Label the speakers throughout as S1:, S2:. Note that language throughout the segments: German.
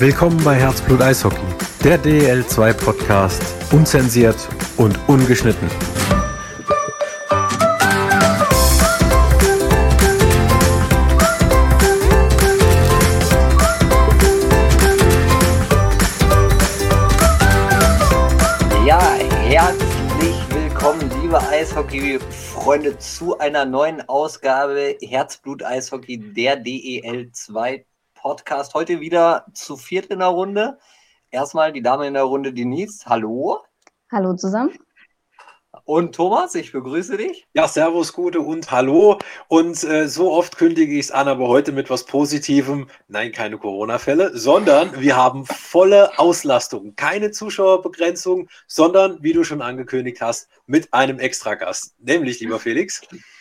S1: Willkommen bei Herzblut Eishockey, der DEL2 Podcast, unzensiert und ungeschnitten.
S2: Ja, herzlich willkommen, liebe Eishockey-Freunde, zu einer neuen Ausgabe Herzblut Eishockey, der DEL2 Podcast. Heute wieder zu viert in der Runde. Erstmal die Dame in der Runde, Denise. Hallo.
S3: Hallo zusammen.
S2: Und Thomas, ich begrüße dich.
S4: Ja, Servus, Gute und Hallo. Und äh, so oft kündige ich es an, aber heute mit was Positivem. Nein, keine Corona-Fälle, sondern wir haben volle Auslastung. Keine Zuschauerbegrenzung, sondern, wie du schon angekündigt hast, mit einem Extragast. Nämlich, lieber Felix.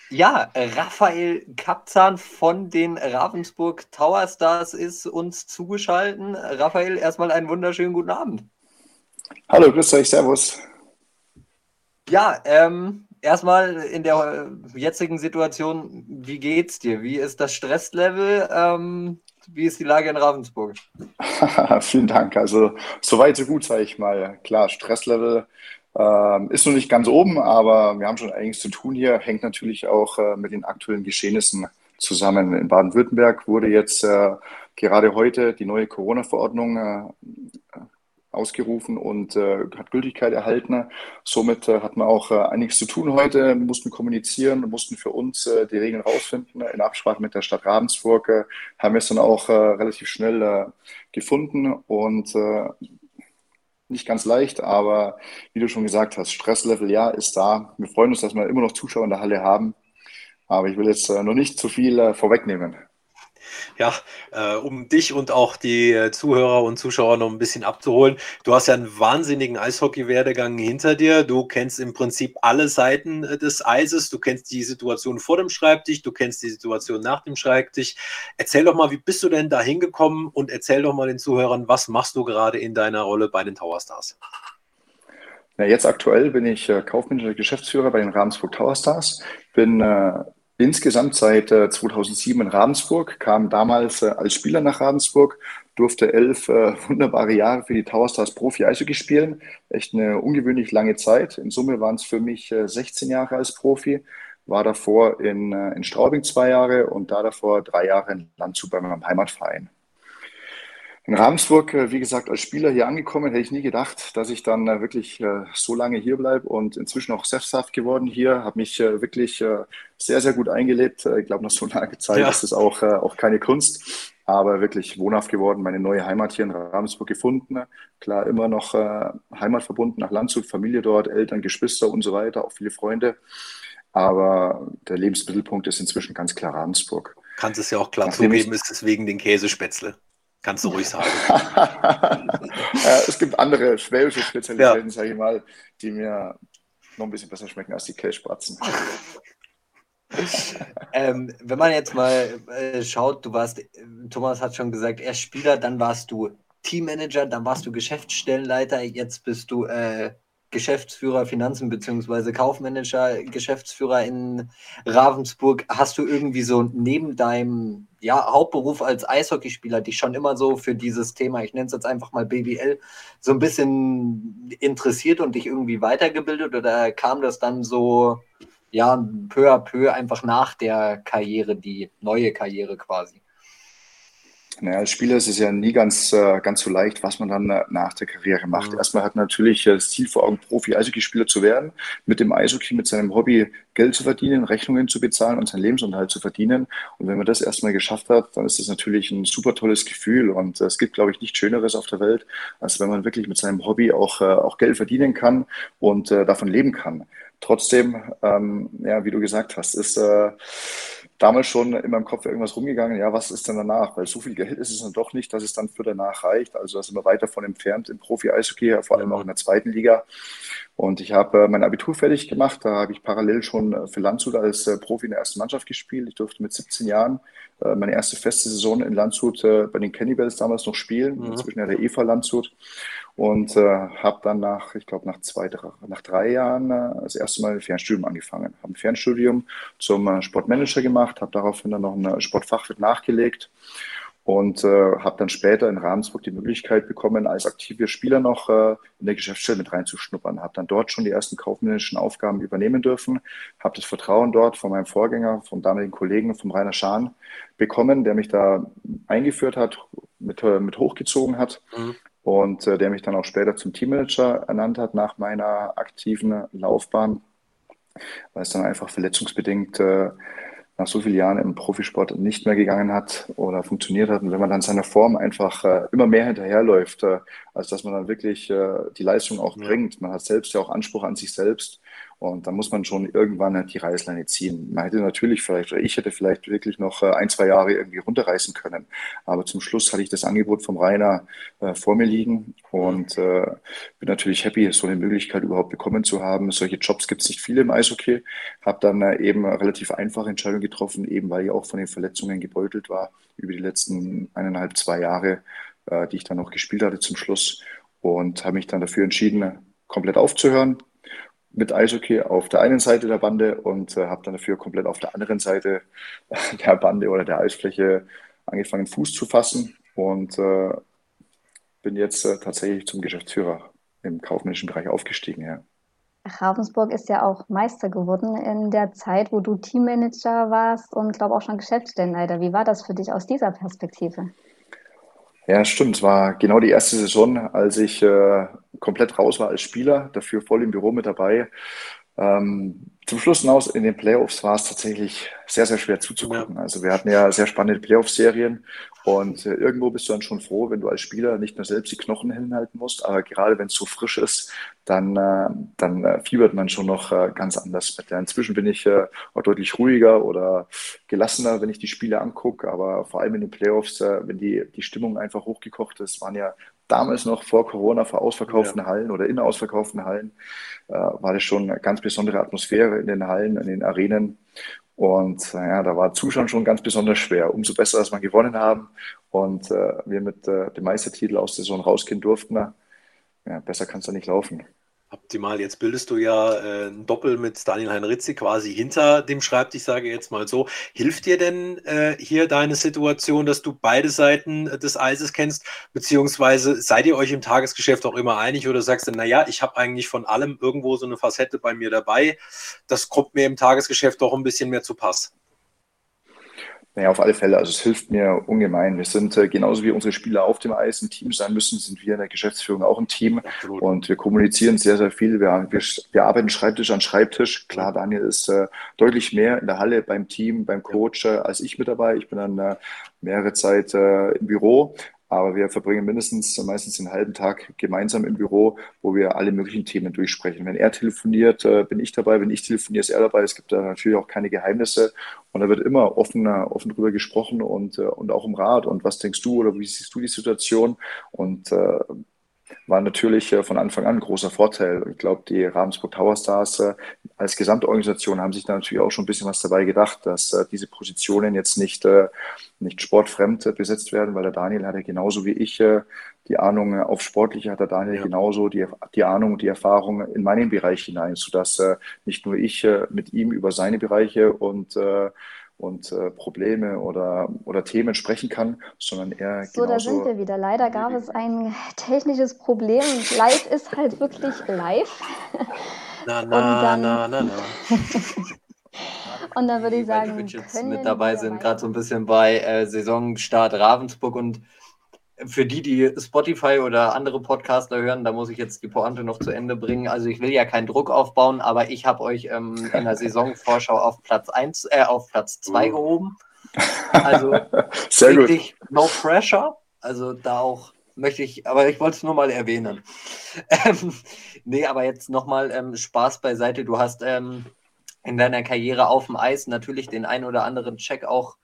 S2: Ja, Raphael Kapzahn von den Ravensburg Tower Stars ist uns zugeschaltet. Raphael, erstmal einen wunderschönen guten Abend.
S5: Hallo, grüß euch, servus.
S2: Ja, ähm, erstmal in der jetzigen Situation, wie geht's dir? Wie ist das Stresslevel? Ähm, wie ist die Lage in Ravensburg?
S5: Vielen Dank. Also, soweit so gut, sage ich mal. Klar, Stresslevel ähm, ist noch nicht ganz oben, aber wir haben schon einiges zu tun hier. Hängt natürlich auch äh, mit den aktuellen Geschehnissen zusammen. In Baden-Württemberg wurde jetzt äh, gerade heute die neue Corona-Verordnung äh, ausgerufen und äh, hat Gültigkeit erhalten. Somit äh, hatten wir auch äh, einiges zu tun heute, mussten kommunizieren, mussten für uns die Regeln rausfinden. In Absprache mit der Stadt Ravensburg haben wir es dann auch relativ schnell gefunden und nicht ganz leicht, aber wie du schon gesagt hast, Stresslevel ja ist da. Wir freuen uns, dass wir immer noch Zuschauer in der Halle haben, aber ich will jetzt noch nicht zu viel vorwegnehmen
S4: ja, äh, um dich und auch die äh, Zuhörer und Zuschauer noch ein bisschen abzuholen. Du hast ja einen wahnsinnigen Eishockey-Werdegang hinter dir. Du kennst im Prinzip alle Seiten äh, des Eises. Du kennst die Situation vor dem Schreibtisch, du kennst die Situation nach dem Schreibtisch. Erzähl doch mal, wie bist du denn da hingekommen und erzähl doch mal den Zuhörern, was machst du gerade in deiner Rolle bei den Tower Stars?
S5: Ja, jetzt aktuell bin ich äh, kaufmännischer Geschäftsführer bei den Ravensburg Tower Stars. Bin äh, insgesamt seit äh, 2007 in Ravensburg, kam damals äh, als Spieler nach Ravensburg, durfte elf äh, wunderbare Jahre für die Tower Stars Profi Eishockey spielen. Echt eine ungewöhnlich lange Zeit. In Summe waren es für mich 16 äh, Jahre als Profi. War davor in, äh, in Straubing zwei Jahre und da davor drei Jahre in Landshut bei meinem Heimatverein. In Ravensburg, äh, wie gesagt, als Spieler hier angekommen, hätte ich nie gedacht, dass ich dann äh, wirklich äh, so lange hier bleibe und inzwischen auch sesshaft geworden hier. Habe mich wirklich sehr, sehr gut eingelebt. Ich glaube, nach so langer Zeit ja. ist es auch, auch keine Kunst, aber wirklich wohnhaft geworden. Meine neue Heimat hier in Ravensburg gefunden. Klar, immer noch Heimat verbunden nach Landshut, Familie dort, Eltern, Geschwister und so weiter, auch viele Freunde. Aber der Lebensmittelpunkt ist inzwischen ganz klar Ravensburg.
S4: Kannst es ja auch klar Nachdem zugeben, ist es wegen den Käsespätzle. Kannst du ruhig sagen.
S5: es gibt andere schwäbische Spezialitäten, ja. sage ich mal, die mir noch ein bisschen besser schmecken als die Kässpatzen.
S2: ähm, wenn man jetzt mal äh, schaut, du warst, Thomas hat schon gesagt, erst Spieler, dann warst du Teammanager, dann warst du Geschäftsstellenleiter, jetzt bist du äh, Geschäftsführer Finanzen beziehungsweise Kaufmanager, Geschäftsführer in Ravensburg. Hast du irgendwie so neben deinem ja, Hauptberuf als Eishockeyspieler dich schon immer so für dieses Thema, ich nenne es jetzt einfach mal BWL, so ein bisschen interessiert und dich irgendwie weitergebildet oder kam das dann so ja peu à peu einfach nach der Karriere, die neue Karriere quasi?
S5: Naja, als Spieler ist es ja nie ganz, äh, ganz so leicht, was man dann äh, nach der Karriere macht. Mhm. Erstmal hat man natürlich äh, das Ziel vor Augen, Profi-Eishockeyspieler zu werden, mit dem Eishockey, mit seinem Hobby Geld zu verdienen, Rechnungen zu bezahlen und seinen Lebensunterhalt zu verdienen. Und wenn man das erstmal geschafft hat, dann ist das natürlich ein super tolles Gefühl. Und es gibt, glaube ich, nichts Schöneres auf der Welt, als wenn man wirklich mit seinem Hobby auch, auch Geld verdienen kann und davon leben kann. Trotzdem, ähm, ja, wie du gesagt hast, ist äh, damals schon in meinem Kopf irgendwas rumgegangen, ja, was ist denn danach? Weil so viel Geld ist es dann doch nicht, dass es dann für danach reicht. Also da sind wir weit davon entfernt im Profi-Eishockey, vor allem auch in der zweiten Liga. Und ich habe äh, mein Abitur fertig gemacht. Da habe ich parallel schon äh, für Landshut als äh, Profi in der ersten Mannschaft gespielt. Ich durfte mit 17 Jahren meine erste feste Saison in Landshut bei den Cannibals damals noch spielen, mhm. inzwischen ja der EVA Landshut und äh, habe dann nach, ich glaube, nach zwei, drei, nach drei Jahren äh, das erste Mal Fernstudium angefangen. Habe ein Fernstudium zum äh, Sportmanager gemacht, habe daraufhin dann noch ein Sportfachwirt nachgelegt und äh, habe dann später in Ravensburg die Möglichkeit bekommen, als aktiver Spieler noch äh, in der Geschäftsstelle mit reinzuschnuppern. Habe dann dort schon die ersten kaufmännischen Aufgaben übernehmen dürfen, habe das Vertrauen dort von meinem Vorgänger, vom damaligen Kollegen, vom Rainer Schahn bekommen, der mich da eingeführt hat, mit, äh, mit hochgezogen hat. Mhm und äh, der mich dann auch später zum Teammanager ernannt hat nach meiner aktiven Laufbahn, weil es dann einfach verletzungsbedingt äh, nach so vielen Jahren im Profisport nicht mehr gegangen hat oder funktioniert hat. Und wenn man dann seiner Form einfach äh, immer mehr hinterherläuft, äh, als dass man dann wirklich äh, die Leistung auch bringt, man hat selbst ja auch Anspruch an sich selbst und da muss man schon irgendwann die Reißleine ziehen. Man hätte natürlich vielleicht, oder ich hätte vielleicht wirklich noch äh, ein, zwei Jahre irgendwie runterreißen können. Aber zum Schluss hatte ich das Angebot vom Rainer äh, vor mir liegen und äh, bin natürlich happy, so eine Möglichkeit überhaupt bekommen zu haben. Solche Jobs gibt es nicht viele im Eishockey. Habe dann äh, eben relativ einfache Entscheidungen getroffen, eben weil ich auch von den Verletzungen gebeutelt war über die letzten eineinhalb, zwei Jahre, die ich dann noch gespielt hatte zum Schluss. Und habe mich dann dafür entschieden, komplett aufzuhören, mit Eishockey auf der einen Seite der Bande und äh, habe dann dafür komplett auf der anderen Seite der Bande oder der Eisfläche angefangen, Fuß zu fassen und äh, bin jetzt äh, tatsächlich zum Geschäftsführer im kaufmännischen Bereich aufgestiegen. Ja.
S3: Ravensburg ist ja auch Meister geworden in der Zeit, wo du Teammanager warst und glaube auch schon Geschäftsstellenleiter. Wie war das für dich aus dieser Perspektive?
S5: Ja, stimmt. Es war genau die erste Saison, als ich äh, komplett raus war als Spieler, dafür voll im Büro mit dabei. Ähm, zum Schluss hinaus in den Playoffs war es tatsächlich sehr, sehr schwer zuzugucken. Ja. Also wir hatten ja sehr spannende Playoff-Serien und äh, irgendwo bist du dann schon froh, wenn du als Spieler nicht nur selbst die Knochen hinhalten musst, aber gerade wenn es so frisch ist, dann, äh, dann äh, fiebert man schon noch äh, ganz anders mit. Ja, inzwischen bin ich äh, auch deutlich ruhiger oder gelassener, wenn ich die Spiele angucke, aber vor allem in den Playoffs, äh, wenn die, die Stimmung einfach hochgekocht ist, waren ja damals noch vor Corona vor ausverkauften ja. Hallen oder in ausverkauften Hallen, äh, war das schon eine ganz besondere Atmosphäre in den Hallen, in den Arenen. Und ja, da war Zuschauen schon ganz besonders schwer. Umso besser, dass wir gewonnen haben und äh, wir mit äh, dem Meistertitel aus der Saison rausgehen durften. Ja, besser kann es da nicht laufen.
S4: Optimal. Jetzt bildest du ja äh, ein Doppel mit Daniel Heinritzi quasi hinter dem Schreibtisch, sage jetzt mal so. Hilft dir denn äh, hier deine Situation, dass du beide Seiten äh, des Eises kennst? Beziehungsweise seid ihr euch im Tagesgeschäft auch immer einig oder sagst du, naja, ich habe eigentlich von allem irgendwo so eine Facette bei mir dabei. Das kommt mir im Tagesgeschäft doch ein bisschen mehr zu Pass.
S5: Naja, auf alle Fälle. Also es hilft mir ungemein. Wir sind äh, genauso wie unsere Spieler auf dem Eis ein Team sein müssen, sind wir in der Geschäftsführung auch ein Team. Absolut. Und wir kommunizieren sehr, sehr viel. Wir, wir, wir, arbeiten Schreibtisch an Schreibtisch. Klar, Daniel ist äh, deutlich mehr in der Halle beim Team, beim Coach äh, als ich mit dabei. Ich bin dann äh, mehrere Zeit äh, im Büro. Aber wir verbringen mindestens meistens einen halben Tag gemeinsam im Büro, wo wir alle möglichen Themen durchsprechen. Wenn er telefoniert, äh, bin ich dabei. Wenn ich telefoniere, ist er dabei. Es gibt da natürlich auch keine Geheimnisse. Und da wird immer offen, offen drüber gesprochen und, äh, und auch im Rat. Und was denkst du oder wie siehst du die Situation? Und äh, war natürlich äh, von Anfang an ein großer Vorteil. Ich glaube, die Ravensburg Tower Stars äh, als Gesamtorganisation haben sich da natürlich auch schon ein bisschen was dabei gedacht, dass äh, diese Positionen jetzt nicht, nicht sportfremd besetzt werden, weil der Daniel hat ja genauso wie ich die Ahnung auf Sportliche, hat der Daniel ja. genauso die, die Ahnung und die Erfahrung in meinen Bereich hinein, sodass nicht nur ich mit ihm über seine Bereiche und und äh, Probleme oder, oder Themen sprechen kann, sondern er
S3: So, da sind wir wieder. Leider gab es ein technisches Problem. Live ist halt wirklich live.
S2: Na, na, dann, na, na, na.
S3: und dann würde ich sagen,
S2: die jetzt mit dabei sind, gerade so ein bisschen bei äh, Saisonstart Ravensburg und für die, die Spotify oder andere Podcaster hören, da muss ich jetzt die Pointe noch zu Ende bringen. Also ich will ja keinen Druck aufbauen, aber ich habe euch ähm, in der Saisonvorschau auf Platz 1, äh, auf Platz 2 uh. gehoben. Also
S5: Sehr wirklich
S2: gut. no pressure. Also da auch möchte ich, aber ich wollte es nur mal erwähnen. Ähm, nee, aber jetzt nochmal ähm, Spaß beiseite. Du hast ähm, in deiner Karriere auf dem Eis natürlich den ein oder anderen Check auch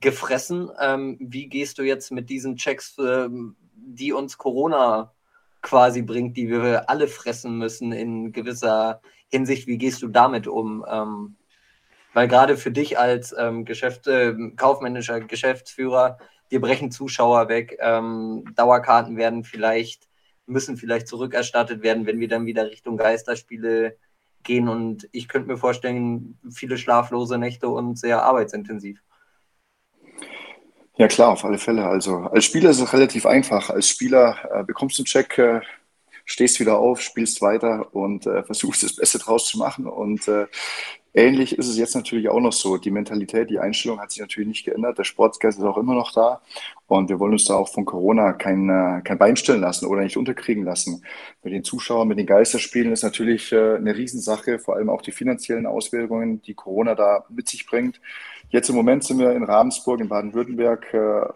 S2: gefressen. Ähm, wie gehst du jetzt mit diesen Checks, ähm, die uns Corona quasi bringt, die wir alle fressen müssen in gewisser Hinsicht? Wie gehst du damit um? Ähm, weil gerade für dich als ähm, Geschäft, äh, kaufmännischer Geschäftsführer, dir brechen Zuschauer weg, ähm, Dauerkarten werden vielleicht, müssen vielleicht zurückerstattet werden, wenn wir dann wieder Richtung Geisterspiele gehen. Und ich könnte mir vorstellen, viele schlaflose Nächte und sehr arbeitsintensiv.
S5: Ja klar, auf alle Fälle. Also als Spieler ist es relativ einfach. Als Spieler äh, bekommst du einen Check, äh, stehst wieder auf, spielst weiter und äh, versuchst das Beste draus zu machen. Und äh, ähnlich ist es jetzt natürlich auch noch so. Die Mentalität, die Einstellung hat sich natürlich nicht geändert. Der Sportsgeist ist auch immer noch da. Und wir wollen uns da auch von Corona kein, äh, kein Bein stellen lassen oder nicht unterkriegen lassen. Mit den Zuschauern, mit den Geisterspielen ist natürlich äh, eine Riesensache, vor allem auch die finanziellen Auswirkungen, die Corona da mit sich bringt. Jetzt im Moment sind wir in Ravensburg in Baden-Württemberg äh,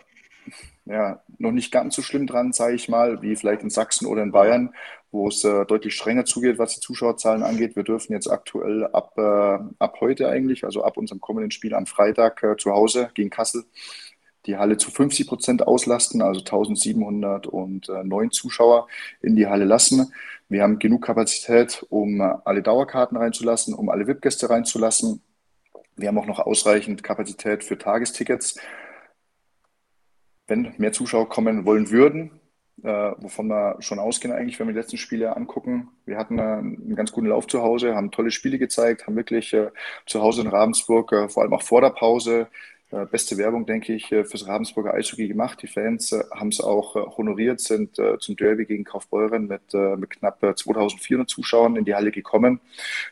S5: ja, noch nicht ganz so schlimm dran, sage ich mal, wie vielleicht in Sachsen oder in Bayern, wo es äh, deutlich strenger zugeht, was die Zuschauerzahlen angeht. Wir dürfen jetzt aktuell ab, äh, ab heute eigentlich, also ab unserem kommenden Spiel am Freitag äh, zu Hause gegen Kassel, die Halle zu 50 Prozent auslasten, also 1709 Zuschauer in die Halle lassen. Wir haben genug Kapazität, um alle Dauerkarten reinzulassen, um alle VIP-Gäste reinzulassen. Wir haben auch noch ausreichend Kapazität für Tagestickets wenn mehr Zuschauer kommen wollen würden, äh, wovon wir schon ausgehen eigentlich, wenn wir die letzten Spiele angucken. Wir hatten äh, einen ganz guten Lauf zu Hause, haben tolle Spiele gezeigt, haben wirklich äh, zu Hause in Ravensburg, äh, vor allem auch vor der Pause, beste Werbung, denke ich, äh, fürs Ravensburger Eishockey gemacht. Die Fans äh, haben es auch honoriert, sind zum Derby gegen Kaufbeuren mit, mit knapp 2400 Zuschauern in die Halle gekommen,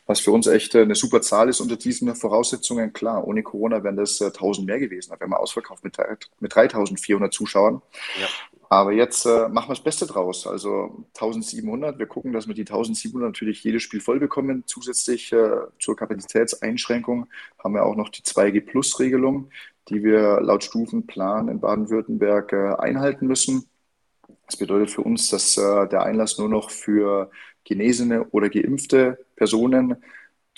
S5: was für uns echt eine super Zahl ist unter diesen Voraussetzungen. Klar, ohne Corona wären das 1000 mehr gewesen. Da wären wir ausverkauft mit, mit 3400 Zuschauern. Ja. Aber jetzt äh, machen wir das Beste draus. Also 1700. Wir gucken, dass wir die 1700 natürlich jedes Spiel voll bekommen. Zusätzlich äh, zur Kapazitätseinschränkung haben wir auch noch die 2G-Plus-Regelung, die wir laut Stufenplan in Baden-Württemberg äh, einhalten müssen. Das bedeutet für uns, dass äh, der Einlass nur noch für genesene oder geimpfte Personen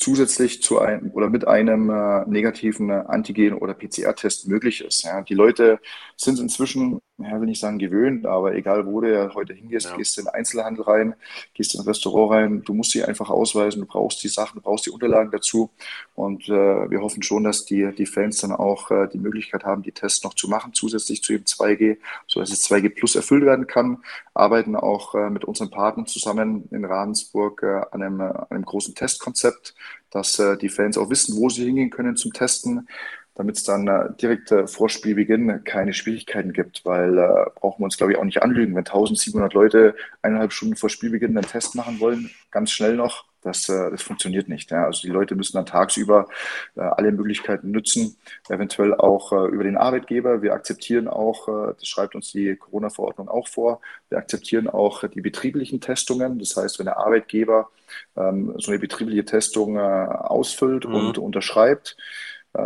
S5: zusätzlich zu einem oder mit einem äh, negativen Antigen- oder PCR-Test möglich ist. Ja. Die Leute sind inzwischen, ja, will nicht sagen gewöhnt, aber egal wo du heute hingehst, ja. gehst in den Einzelhandel rein, gehst in ein Restaurant rein, du musst sie einfach ausweisen, du brauchst die Sachen, du brauchst die Unterlagen dazu. Und äh, wir hoffen schon, dass die, die Fans dann auch äh, die Möglichkeit haben, die Tests noch zu machen, zusätzlich zu dem 2G, sodass es 2G Plus erfüllt werden kann. Arbeiten auch äh, mit unseren Partnern zusammen in Ravensburg äh, an, einem, an einem großen Testkonzept dass äh, die Fans auch wissen, wo sie hingehen können zum Testen, damit es dann äh, direkt äh, vor Spielbeginn keine Schwierigkeiten gibt, weil äh, brauchen wir uns, glaube ich, auch nicht anlügen. Wenn 1700 Leute eineinhalb Stunden vor Spielbeginn einen Test machen wollen, ganz schnell noch, das, äh, das funktioniert nicht. Ja. Also die Leute müssen dann tagsüber äh, alle Möglichkeiten nutzen, eventuell auch äh, über den Arbeitgeber. Wir akzeptieren auch, äh, das schreibt uns die Corona-Verordnung auch vor, wir akzeptieren auch die betrieblichen Testungen. Das heißt, wenn der Arbeitgeber ähm, so eine betriebliche Testung äh, ausfüllt mhm. und unterschreibt,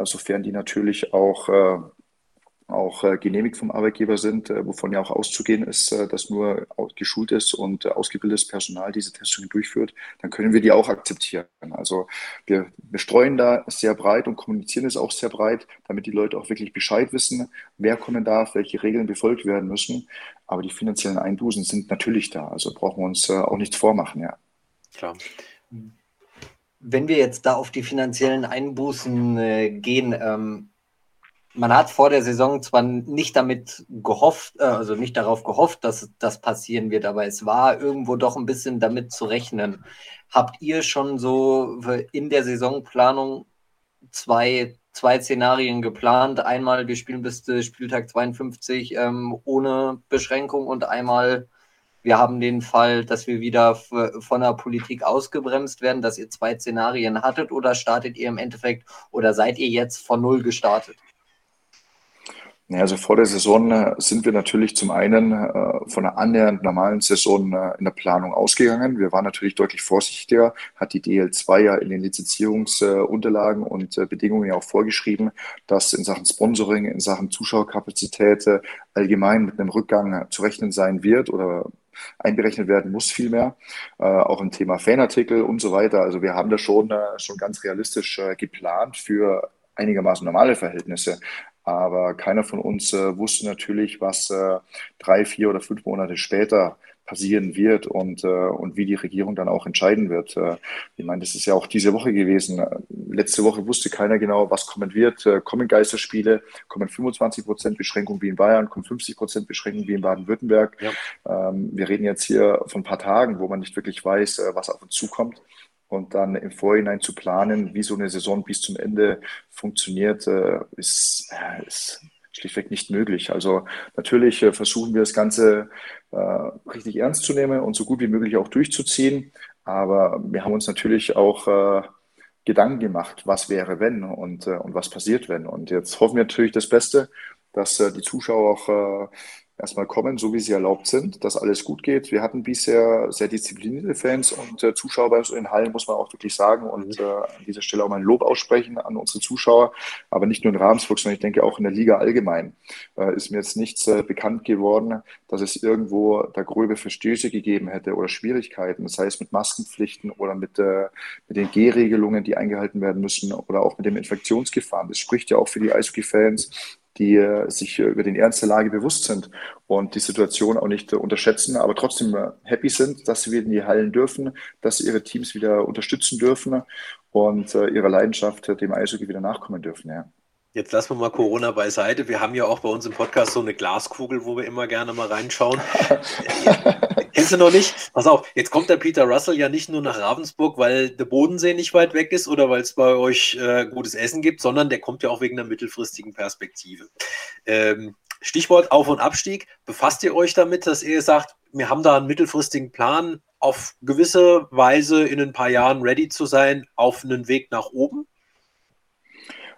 S5: sofern die natürlich auch auch äh, genehmigt vom Arbeitgeber sind, äh, wovon ja auch auszugehen ist, äh, dass nur geschultes und ausgebildetes Personal diese Testungen durchführt, dann können wir die auch akzeptieren. Also wir, wir streuen da sehr breit und kommunizieren es auch sehr breit, damit die Leute auch wirklich Bescheid wissen, wer kommen darf, welche Regeln befolgt werden müssen. Aber die finanziellen Einbußen sind natürlich da. Also brauchen wir uns auch nichts vormachen, ja.
S2: Klar. Wenn wir jetzt da auf die finanziellen Einbußen äh, gehen, ähm, man hat vor der Saison zwar nicht damit gehofft, äh, also nicht darauf gehofft, dass das passieren wird, aber es war irgendwo doch ein bisschen damit zu rechnen. Habt ihr schon so in der Saisonplanung zwei, zwei Szenarien geplant? Einmal, wir spielen bis Spieltag 52 ähm, ohne Beschränkung und einmal, wir haben den Fall, dass wir wieder von der Politik ausgebremst werden, dass ihr zwei Szenarien hattet oder startet ihr im Endeffekt oder seid ihr jetzt von Null gestartet?
S5: Also vor der Saison äh, sind wir natürlich zum einen äh, von einer annähernd normalen Saison äh, in der Planung ausgegangen. Wir waren natürlich deutlich vorsichtiger, hat die DL2 ja in den Lizenzierungsunterlagen und Bedingungen ja auch vorgeschrieben, dass in Sachen Sponsoring, in Sachen Zuschauerkapazität allgemein mit einem Rückgang zu rechnen sein wird oder einberechnet werden muss vielmehr. Äh, auch im Thema Fanartikel und so weiter. Also wir haben das schon, äh, schon ganz realistisch äh, geplant für einigermaßen normale Verhältnisse. Aber keiner von uns äh, wusste natürlich, was äh, drei, vier oder fünf Monate später passieren wird und, äh, und wie die Regierung dann auch entscheiden wird. Äh, ich meine, das ist ja auch diese Woche gewesen. Letzte Woche wusste keiner genau, was kommen wird. Äh, kommen Geisterspiele, kommen 25 Prozent Beschränkung wie in Bayern, kommen 50 Prozent Beschränkung wie in Baden-Württemberg. Ja. Ähm, wir reden jetzt hier von ein paar Tagen, wo man nicht wirklich weiß, äh, was auf uns zukommt und dann im Vorhinein zu planen, wie so eine Saison bis zum Ende funktioniert, äh, ist, ist schlichtweg nicht möglich. Also natürlich äh, versuchen wir das Ganze äh, richtig ernst zu nehmen und so gut wie möglich auch durchzuziehen. Aber wir haben uns natürlich auch äh, Gedanken gemacht, was wäre, wenn und, äh, und was passiert, wenn. Und jetzt hoffen wir natürlich das Beste, dass äh, die Zuschauer auch äh, erstmal kommen, so wie sie erlaubt sind, dass alles gut geht. Wir hatten bisher sehr disziplinierte Fans und äh, Zuschauer bei uns in Hallen, muss man auch wirklich sagen. Und mhm. äh, an dieser Stelle auch mal ein Lob aussprechen an unsere Zuschauer, aber nicht nur in Ravensburg, sondern ich denke auch in der Liga allgemein. Äh, ist mir jetzt nichts äh, bekannt geworden, dass es irgendwo da gröbe Verstöße gegeben hätte oder Schwierigkeiten, das heißt mit Maskenpflichten oder mit, äh, mit den G-Regelungen, die eingehalten werden müssen oder auch mit dem Infektionsgefahren. Das spricht ja auch für die Eishockey-Fans, die äh, sich über den Ernst der Lage bewusst sind und die Situation auch nicht unterschätzen, aber trotzdem äh, happy sind, dass sie wieder in die Hallen dürfen, dass sie ihre Teams wieder unterstützen dürfen und äh, ihrer Leidenschaft dem Eishockey wieder nachkommen dürfen. Ja.
S4: Jetzt lassen wir mal Corona beiseite. Wir haben ja auch bei uns im Podcast so eine Glaskugel, wo wir immer gerne mal reinschauen. Kennst du noch nicht? Pass auf, jetzt kommt der Peter Russell ja nicht nur nach Ravensburg, weil der Bodensee nicht weit weg ist oder weil es bei euch äh, gutes Essen gibt, sondern der kommt ja auch wegen der mittelfristigen Perspektive. Ähm, Stichwort Auf- und Abstieg. Befasst ihr euch damit, dass ihr sagt, wir haben da einen mittelfristigen Plan, auf gewisse Weise in ein paar Jahren ready zu sein, auf einen Weg nach oben?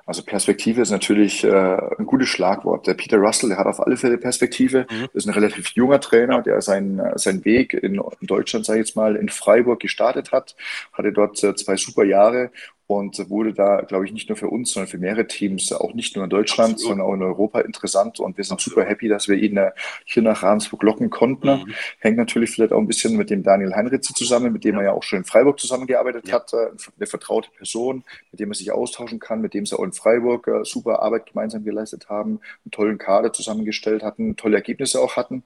S5: Also Perspektive ist natürlich äh, ein gutes Schlagwort. Der Peter Russell, der hat auf alle Fälle Perspektive, mhm. ist ein relativ junger Trainer, der seinen, seinen Weg in, in Deutschland, sage ich jetzt mal, in Freiburg gestartet hat, hatte dort äh, zwei super Jahre und wurde da, glaube ich, nicht nur für uns, sondern für mehrere Teams, auch nicht nur in Deutschland, Absolut. sondern auch in Europa interessant. Und wir sind Absolut. super happy, dass wir ihn äh, hier nach Ravensburg locken konnten. Mhm. Hängt natürlich vielleicht auch ein bisschen mit dem Daniel Heinritze zusammen, mit dem ja. er ja auch schon in Freiburg zusammengearbeitet ja. hat. Äh, eine vertraute Person, mit dem er sich austauschen kann, mit dem sie auch in Freiburg äh, super Arbeit gemeinsam geleistet haben, einen tollen Kader zusammengestellt hatten, tolle Ergebnisse auch hatten.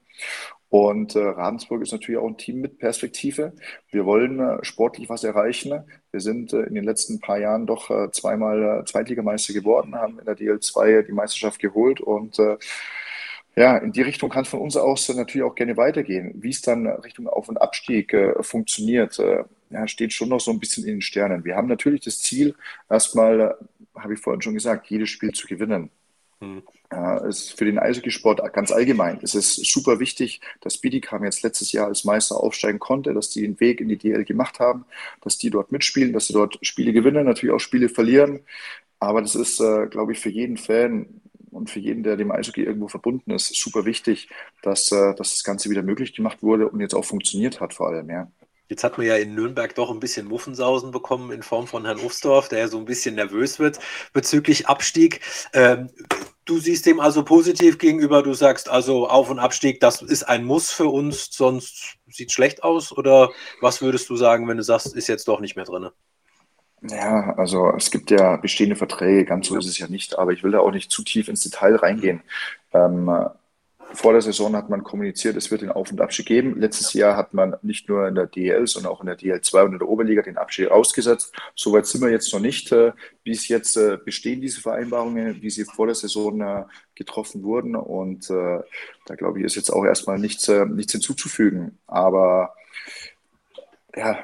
S5: Und äh, Ravensburg ist natürlich auch ein Team mit Perspektive. Wir wollen äh, sportlich was erreichen. Wir sind äh, in den letzten paar Jahren doch äh, zweimal äh, Zweitligameister geworden, haben in der DL2 die Meisterschaft geholt und äh, ja, in die Richtung kann von uns aus natürlich auch gerne weitergehen. Wie es dann Richtung Auf- und Abstieg äh, funktioniert, äh, ja, steht schon noch so ein bisschen in den Sternen. Wir haben natürlich das Ziel, erstmal, äh, habe ich vorhin schon gesagt, jedes Spiel zu gewinnen. Hm. Äh, ist für den Eishockeysport ganz allgemein. Es ist super wichtig, dass Bidikam jetzt letztes Jahr als Meister aufsteigen konnte, dass die den Weg in die DL gemacht haben, dass die dort mitspielen, dass sie dort Spiele gewinnen, natürlich auch Spiele verlieren. Aber das ist, äh, glaube ich, für jeden Fan und für jeden, der dem Eishockey irgendwo verbunden ist, super wichtig, dass, äh, dass das Ganze wieder möglich gemacht wurde und jetzt auch funktioniert hat vor allem. Ja.
S4: Jetzt hat man ja in Nürnberg doch ein bisschen Muffensausen bekommen in Form von Herrn Ufsdorf, der ja so ein bisschen nervös wird bezüglich Abstieg. Ähm, du siehst dem also positiv gegenüber. Du sagst also Auf- und Abstieg, das ist ein Muss für uns, sonst sieht es schlecht aus. Oder was würdest du sagen, wenn du sagst, ist jetzt doch nicht mehr drin?
S5: Ja, also es gibt ja bestehende Verträge, ganz so ist es ja nicht, aber ich will da auch nicht zu tief ins Detail reingehen. Ähm, vor der Saison hat man kommuniziert, es wird den Auf- und Abstieg geben. Letztes Jahr hat man nicht nur in der DL, sondern auch in der DL2 und in der Oberliga den Abstieg ausgesetzt. Soweit sind wir jetzt noch nicht. Äh, es jetzt äh, bestehen diese Vereinbarungen, wie sie vor der Saison äh, getroffen wurden. Und da glaube ich, ist jetzt auch erstmal nichts, nichts hinzuzufügen. Aber ja,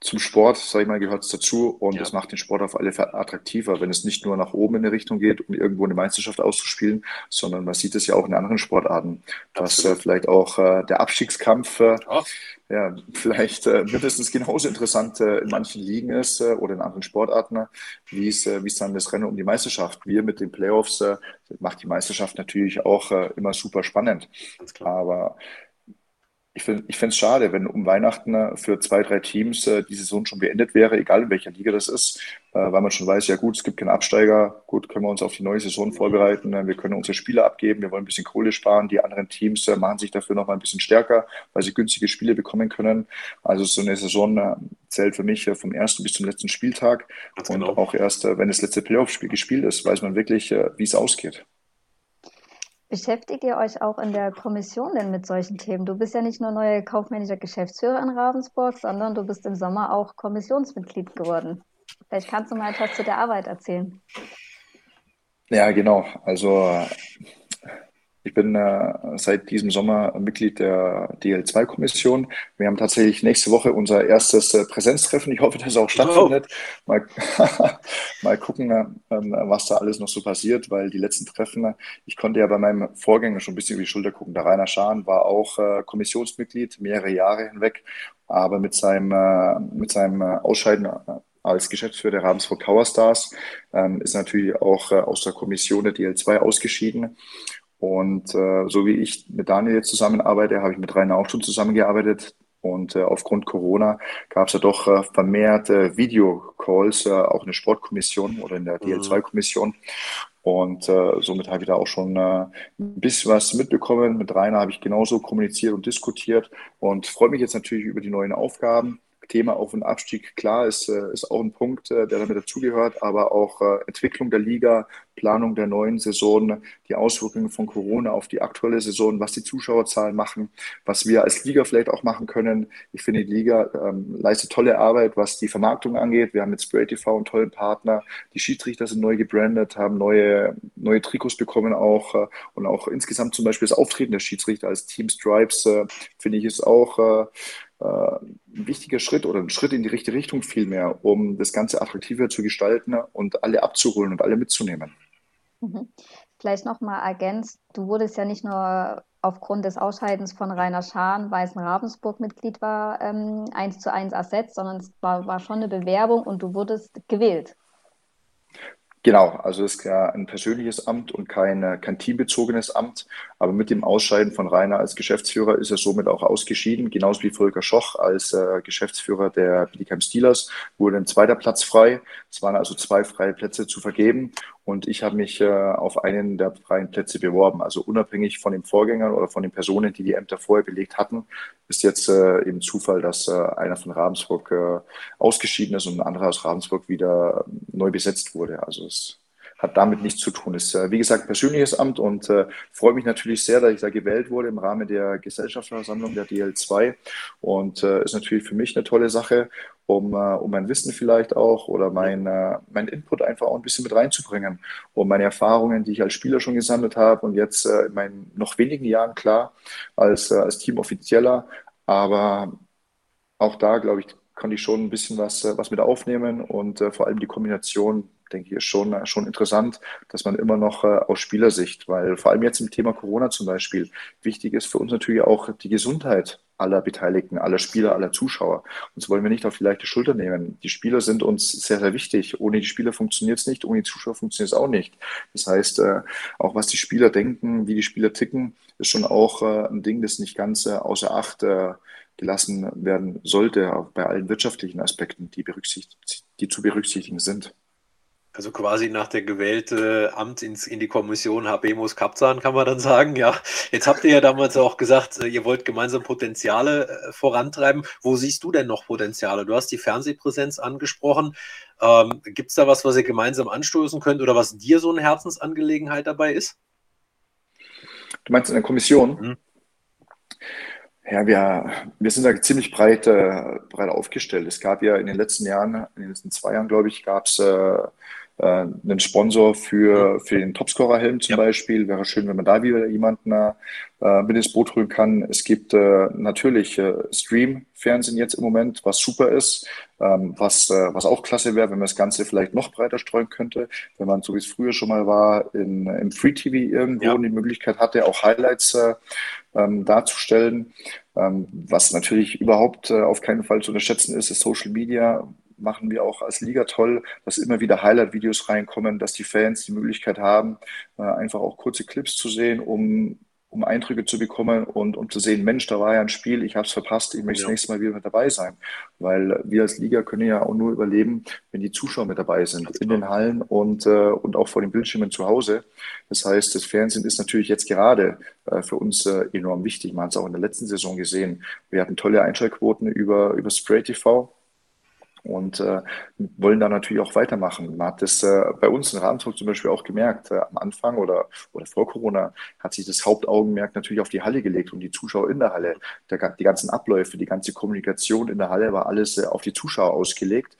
S5: zum Sport, sage ich mal, gehört es dazu und ja. das macht den Sport auf alle Fälle attraktiver, wenn es nicht nur nach oben in eine Richtung geht, um irgendwo eine Meisterschaft auszuspielen, sondern man sieht es ja auch in anderen Sportarten, dass äh, vielleicht auch äh, der Abstiegskampf äh, oh. ja, vielleicht äh, mindestens genauso interessant äh, in manchen Ligen ist äh, oder in anderen Sportarten, wie es, wie es dann das Rennen um die Meisterschaft. Wir mit den Playoffs macht die Meisterschaft natürlich auch immer super spannend. Aber ich finde ich es schade, wenn um Weihnachten äh, für zwei, drei Teams äh, die Saison schon beendet wäre, egal in welcher Liga das ist, äh, weil man schon weiß, ja gut, es gibt keinen Absteiger, gut, können wir uns auf die neue Saison vorbereiten, äh, wir können unsere Spiele abgeben, wir wollen ein bisschen Kohle sparen, die anderen Teams äh, machen sich dafür noch mal ein bisschen stärker, weil sie günstige Spiele bekommen können. Also so eine Saison äh, zählt für mich vom ersten bis zum letzten Spieltag Ganz und genau. auch erst, wenn das letzte Playoff-Spiel gespielt ist, weiß man wirklich, wie es ausgeht.
S3: Beschäftigt ihr euch auch in der Kommission denn mit solchen Themen? Du bist ja nicht nur neuer kaufmännischer Geschäftsführer in Ravensburg, sondern du bist im Sommer auch Kommissionsmitglied geworden. Vielleicht kannst du mal etwas zu der Arbeit erzählen.
S5: Ja, genau. Also Ich bin äh, seit diesem Sommer Mitglied der DL2-Kommission. Wir haben tatsächlich nächste Woche unser erstes äh, Präsenztreffen. Ich hoffe, dass es auch stattfindet. Mal, mal gucken, äh, was da alles noch so passiert, weil die letzten Treffen, ich konnte ja bei meinem Vorgänger schon ein bisschen über die Schulter gucken. Der Rainer Schahn war auch äh, Kommissionsmitglied mehrere Jahre hinweg, aber mit seinem, äh, mit seinem äh, Ausscheiden als Geschäftsführer der Ravensburg Tower Stars ähm, ist natürlich auch äh, aus der Kommission der DL2 ausgeschieden. Und äh, so wie ich mit Daniel jetzt zusammenarbeite, habe ich mit Rainer auch schon zusammengearbeitet. Und äh, aufgrund Corona gab es ja doch äh, vermehrt äh, Videocalls, äh, auch in der Sportkommission oder in der mhm. DL2-Kommission. Und äh, somit habe ich da auch schon äh, ein bisschen was mitbekommen. Mit Rainer habe ich genauso kommuniziert und diskutiert und freue mich jetzt natürlich über die neuen Aufgaben. Thema Auf- und Abstieg, klar, ist, äh, ist auch ein Punkt, äh, der damit dazugehört, aber auch äh, Entwicklung der Liga, Planung der neuen Saison, die Auswirkungen von Corona auf die aktuelle Saison, was die Zuschauerzahlen machen, was wir als Liga vielleicht auch machen können. Ich finde, die Liga ähm, leistet tolle Arbeit, was die Vermarktung angeht. Wir haben mit Spray TV einen tollen Partner. Die Schiedsrichter sind neu gebrandet, haben neue, neue Trikots bekommen auch und auch insgesamt zum Beispiel das Auftreten der Schiedsrichter als Team Stripes, äh, finde ich, ist auch äh, ein wichtiger Schritt oder ein Schritt in die richtige Richtung vielmehr, um das Ganze attraktiver zu gestalten und alle abzuholen und alle mitzunehmen.
S3: Mhm. Vielleicht nochmal ergänzt, du wurdest ja nicht nur aufgrund des Ausscheidens von Rainer Schahn, Weißen Ravensburg Mitglied war, ähm, eins zu eins ersetzt, sondern es war, war schon eine Bewerbung und du wurdest gewählt.
S5: Genau, also es ist ja ein persönliches Amt und kein, kein teambezogenes Amt. Aber mit dem Ausscheiden von Rainer als Geschäftsführer ist er somit auch ausgeschieden. Genauso wie Volker Schoch als äh, Geschäftsführer der Bietigheim Steelers wurde ein zweiter Platz frei. Es waren also zwei freie Plätze zu vergeben. Und ich habe mich äh, auf einen der freien Plätze beworben. Also unabhängig von den Vorgängern oder von den Personen, die die Ämter vorher belegt hatten, ist jetzt äh, eben Zufall, dass äh, einer von Ravensburg äh, ausgeschieden ist und ein anderer aus Ravensburg wieder neu besetzt wurde. Also es hat damit nichts zu tun. Ist, äh, wie gesagt, persönliches Amt und äh, freue mich natürlich sehr, dass ich da gewählt wurde im Rahmen der Gesellschaftsversammlung der DL2 und äh, ist natürlich für mich eine tolle Sache, um, äh, um mein Wissen vielleicht auch oder mein, äh, mein Input einfach auch ein bisschen mit reinzubringen, um meine Erfahrungen, die ich als Spieler schon gesammelt habe und jetzt äh, in meinen noch wenigen Jahren klar als, als Teamoffizieller, aber auch da, glaube ich, konnte ich schon ein bisschen was, was mit aufnehmen und äh, vor allem die Kombination denke ich, ist schon, schon interessant, dass man immer noch äh, aus Spielersicht, weil vor allem jetzt im Thema Corona zum Beispiel, wichtig ist für uns natürlich auch die Gesundheit aller Beteiligten, aller Spieler, aller Zuschauer. Und das wollen wir nicht auf die leichte Schulter nehmen. Die Spieler sind uns sehr, sehr wichtig. Ohne die Spieler funktioniert es nicht, ohne die Zuschauer funktioniert es auch nicht. Das heißt, äh, auch was die Spieler denken, wie die Spieler ticken, ist schon auch äh, ein Ding, das nicht ganz äh, außer Acht äh, gelassen werden sollte, auch bei allen wirtschaftlichen Aspekten, die, berücksichtigt, die zu berücksichtigen sind.
S4: Also quasi nach der gewählte Amt ins, in die Kommission Habemus Kapzahn, kann man dann sagen. Ja, jetzt habt ihr ja damals auch gesagt, äh, ihr wollt gemeinsam Potenziale äh, vorantreiben. Wo siehst du denn noch Potenziale? Du hast die Fernsehpräsenz angesprochen. Ähm, Gibt es da was, was ihr gemeinsam anstoßen könnt oder was dir so eine Herzensangelegenheit dabei ist?
S5: Du meinst in der Kommission? Mhm. Ja, wir, wir sind da ziemlich breit, äh, breit aufgestellt. Es gab ja in den letzten Jahren, in den letzten zwei Jahren, glaube ich, gab es äh, äh, einen Sponsor für, für den Topscorer-Helm zum ja. Beispiel. Wäre schön, wenn man da wieder jemanden äh, mit ins Boot holen kann. Es gibt äh, natürlich äh, Stream-Fernsehen jetzt im Moment, was super ist, ähm, was, äh, was auch klasse wäre, wenn man das Ganze vielleicht noch breiter streuen könnte. Wenn man, so wie es früher schon mal war, in, im Free-TV irgendwo ja. die Möglichkeit hatte, auch Highlights äh, ähm, darzustellen. Ähm, was natürlich überhaupt äh, auf keinen Fall zu unterschätzen ist, ist Social Media machen wir auch als Liga toll, dass immer wieder Highlight-Videos reinkommen, dass die Fans die Möglichkeit haben, äh, einfach auch kurze Clips zu sehen, um, um Eindrücke zu bekommen und um zu sehen, Mensch, da war ja ein Spiel, ich habe es verpasst, ich möchte ja. das nächste Mal wieder mit dabei sein. Weil wir als Liga können ja auch nur überleben, wenn die Zuschauer mit dabei sind, in den Hallen und, äh, und auch vor den Bildschirmen zu Hause. Das heißt, das Fernsehen ist natürlich jetzt gerade äh, für uns äh, enorm wichtig. Man hat es auch in der letzten Saison gesehen. Wir hatten tolle Einschaltquoten über, über Spray TV und äh, wollen da natürlich auch weitermachen. Man hat das äh, bei uns in Ravensburg zum Beispiel auch gemerkt, äh, am Anfang oder, oder vor Corona hat sich das Hauptaugenmerk natürlich auf die Halle gelegt und die Zuschauer in der Halle. Der, die ganzen Abläufe, die ganze Kommunikation in der Halle war alles äh, auf die Zuschauer ausgelegt.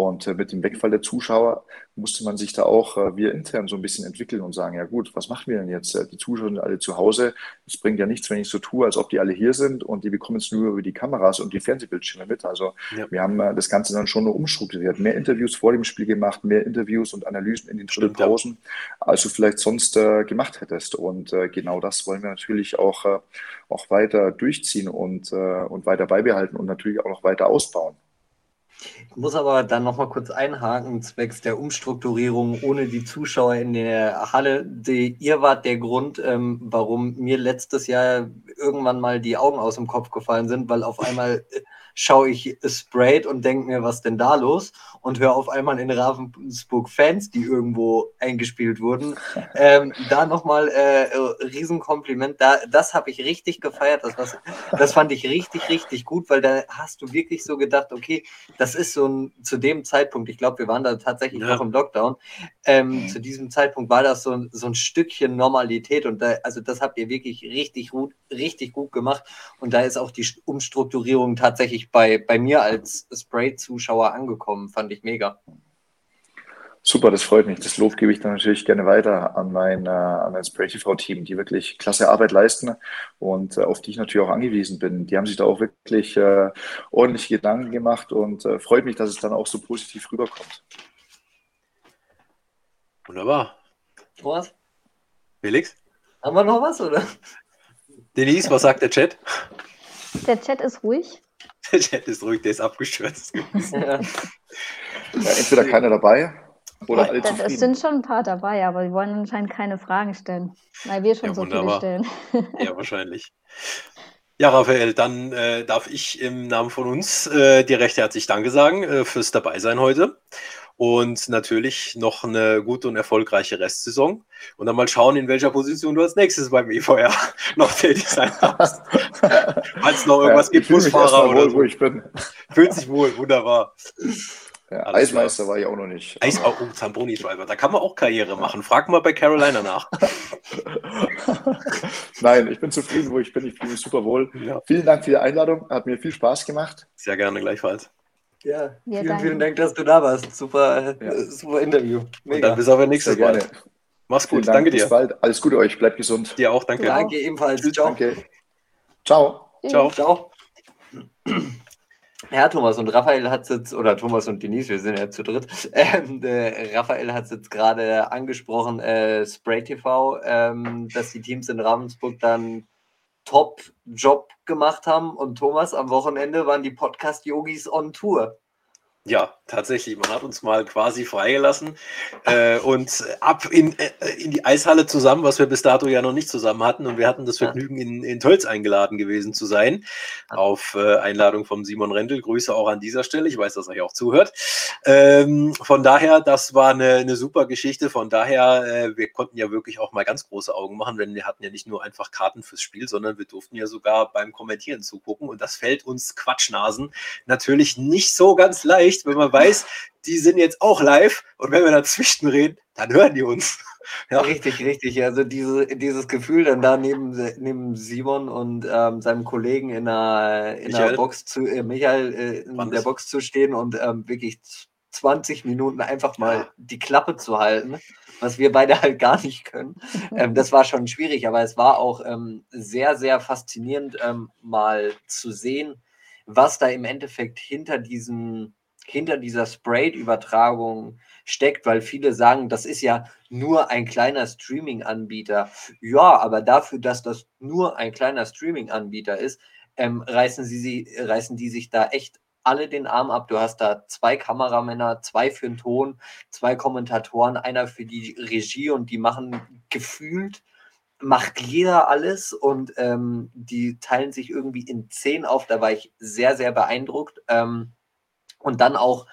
S5: Und äh, mit dem Wegfall der Zuschauer musste man sich da auch, äh, wir intern so ein bisschen entwickeln und sagen, ja gut, was machen wir denn jetzt? Äh, die Zuschauer sind alle zu Hause. Es bringt ja nichts, wenn ich so tue, als ob die alle hier sind und die bekommen es nur über die Kameras und die Fernsehbildschirme mit. Also ja. wir haben das Ganze dann schon umstrukturiert. Mehr Interviews vor dem Spiel gemacht, mehr Interviews und Analysen in den Pausen, ja. als du vielleicht sonst äh, gemacht hättest. Und äh, genau das wollen wir natürlich auch, äh, auch weiter durchziehen und, und weiter beibehalten und natürlich auch noch weiter ausbauen.
S2: Ich muss aber dann nochmal kurz einhaken, zwecks der Umstrukturierung ohne die Zuschauer in der Halle. Die, ihr wart der Grund, ähm, warum mir letztes Jahr irgendwann mal die Augen aus dem Kopf gefallen sind, weil auf einmal äh, schaue ich Sprayed und denke mir, was denn da los? Und höre auf einmal in Ravensburg Fans, die irgendwo eingespielt wurden. Ähm, da nochmal äh, Riesenkompliment. Da, das habe ich richtig gefeiert. Das, was, das fand ich richtig, richtig gut, weil da hast du wirklich so gedacht, okay, das ist so ein, zu dem Zeitpunkt, ich glaube, wir waren da tatsächlich ja. noch im Lockdown, ähm, mhm. zu diesem Zeitpunkt war das so ein, so ein Stückchen Normalität und da, also das habt ihr wirklich richtig gut, richtig gut gemacht und da ist auch die Umstrukturierung tatsächlich bei, bei mir als Spray-Zuschauer angekommen. Fand ich mega.
S5: Super, das freut mich. Das Lob gebe ich dann natürlich gerne weiter an mein, äh, an mein Spray TV-Team, die wirklich klasse Arbeit leisten und äh, auf die ich natürlich auch angewiesen bin. Die haben sich da auch wirklich äh, ordentlich Gedanken gemacht und äh, freut mich, dass es dann auch so positiv rüberkommt.
S4: Wunderbar.
S2: Was?
S4: Felix?
S2: Haben wir noch was, oder?
S4: Denise, was sagt der Chat?
S3: Der Chat ist ruhig.
S4: Der Chat ist ruhig, der ist abgestürzt.
S5: Ja. ja entweder keiner dabei oder alle
S3: zufrieden. Es sind schon ein paar dabei, aber die wollen anscheinend keine Fragen stellen, weil wir schon ja, so wunderbar. viele stellen.
S4: Ja, wahrscheinlich. Ja, Raphael, dann äh, darf ich im Namen von uns äh, dir recht herzlich Danke sagen äh, fürs Dabeisein heute und natürlich noch eine gute und erfolgreiche Restsaison. Und dann mal schauen, in welcher Position du als nächstes beim EVR noch tätig sein darfst. Falls es noch irgendwas ja, gibt, Busfahrer oder so. Wo ich bin. Fühlt sich wohl, wunderbar.
S5: Ja, Eismeister war ich auch noch nicht.
S4: Eis, oh, Zamboni-Schreiber, da kann man auch Karriere machen. Frag mal bei Carolina nach.
S5: Nein, ich bin zufrieden, wo ich bin. Ich fühle mich super wohl. Ja. Vielen Dank für die Einladung. Hat mir viel Spaß gemacht.
S4: Sehr gerne, gleichfalls.
S2: Ja, vielen, ja, vielen Dank, dass du da warst. Super, ja. super Interview.
S4: Mega. Und dann bis auf ein nächstes Mal. Mach's gut, Dank, danke dir.
S5: Bis bald. Alles Gute euch, bleibt gesund.
S4: Dir auch, danke.
S2: Danke ebenfalls. Ciao. Danke.
S5: Ciao.
S4: Ciao. Ciao.
S2: Ja, Thomas und Raphael hat es jetzt, oder Thomas und Denise, wir sind ja zu dritt. Ähm, äh, Raphael hat es jetzt gerade angesprochen, äh, Spray TV, ähm, dass die Teams in Ravensburg dann Top-Job gemacht haben. Und Thomas, am Wochenende waren die Podcast-Yogis on Tour.
S4: Ja, tatsächlich. Man hat uns mal quasi freigelassen äh, und ab in, äh, in die Eishalle zusammen, was wir bis dato ja noch nicht zusammen hatten. Und wir hatten das Vergnügen, in, in Tölz eingeladen gewesen zu sein. Auf äh, Einladung von Simon Rendel. Grüße auch an dieser Stelle. Ich weiß, dass er euch auch zuhört. Ähm, von daher, das war eine, eine super Geschichte. Von daher, äh, wir konnten ja wirklich auch mal ganz große Augen machen, denn wir hatten ja nicht nur einfach Karten fürs Spiel, sondern wir durften ja sogar beim Kommentieren zugucken. Und das fällt uns Quatschnasen natürlich nicht so ganz leicht leicht, wenn man weiß, die sind jetzt auch live und wenn wir dazwischen reden, dann hören die uns.
S2: Ja. Richtig, richtig. Also diese, dieses Gefühl, dann da neben, neben Simon und ähm, seinem Kollegen in der, in der Box zu, äh, Michael äh, in der Box zu stehen und ähm, wirklich 20 Minuten einfach mal ja. die Klappe zu halten, was wir beide halt gar nicht können. ähm, das war schon schwierig, aber es war auch ähm, sehr, sehr faszinierend, ähm, mal zu sehen, was da im Endeffekt hinter diesen hinter dieser Sprayed-Übertragung steckt, weil viele sagen, das ist ja nur ein kleiner Streaming-Anbieter. Ja, aber dafür, dass das nur ein kleiner Streaming-Anbieter ist, ähm, reißen, sie, sie, reißen die sich da echt alle den Arm ab. Du hast da zwei Kameramänner, zwei für den Ton, zwei Kommentatoren, einer für die Regie und die machen gefühlt, macht jeder alles und ähm, die teilen sich irgendwie in zehn auf. Da war ich sehr, sehr beeindruckt. Ähm, und dann auch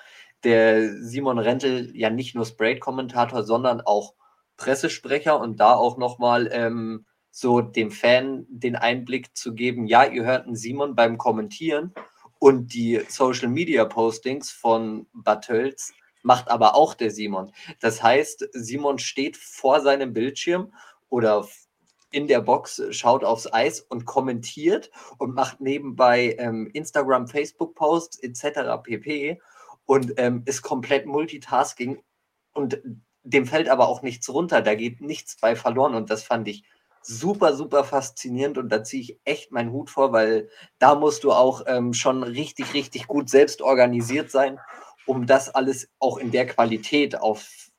S2: der Simon Rentel ja nicht nur Sprayed-Kommentator, sondern auch Pressesprecher und da auch nochmal ähm, so dem Fan den Einblick zu geben, ja, ihr hört einen Simon beim Kommentieren und die Social Media Postings von Battels macht aber auch der Simon. Das heißt, Simon steht vor seinem Bildschirm oder in der Box, schaut aufs Eis und kommentiert und macht nebenbei ähm, Instagram, Facebook-Posts etc. pp. und ähm, ist komplett Multitasking und dem fällt aber auch nichts runter, da geht nichts bei verloren und das fand ich super, super faszinierend und da ziehe ich echt meinen Hut vor, weil da musst du auch ähm, schon richtig, richtig gut selbst organisiert sein, um das alles auch in der Qualität auf,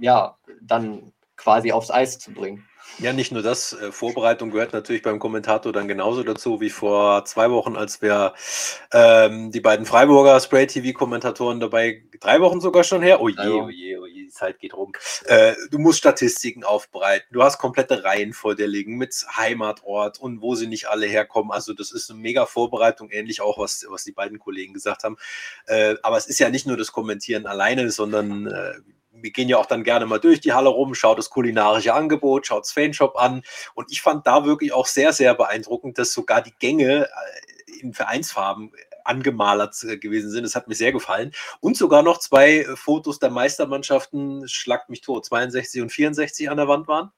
S2: ja, dann quasi aufs Eis zu bringen.
S4: Ja, nicht nur das. Äh, Vorbereitung gehört natürlich beim Kommentator dann genauso dazu wie vor zwei Wochen, als wir ähm, die beiden Freiburger Spray-TV-Kommentatoren dabei, drei Wochen sogar schon her. Oh je, oh je, oh je, die Zeit geht rum. Äh, du musst Statistiken aufbereiten. Du hast komplette Reihen vor dir liegen mit Heimatort und wo sie nicht alle herkommen. Also, das ist eine mega Vorbereitung, ähnlich auch, was, was die beiden Kollegen gesagt haben. Äh, aber es ist ja nicht nur das Kommentieren alleine, sondern äh, wir gehen ja auch dann gerne mal durch die Halle rum, schaut das kulinarische Angebot, schaut das Fanshop an. Und ich fand da wirklich auch sehr, sehr beeindruckend, dass sogar die Gänge äh, in Vereinsfarben angemalert äh, gewesen sind. Das hat mir sehr gefallen. Und sogar noch zwei Fotos der Meistermannschaften, schlagt mich tot, 62 und 64 an der Wand waren.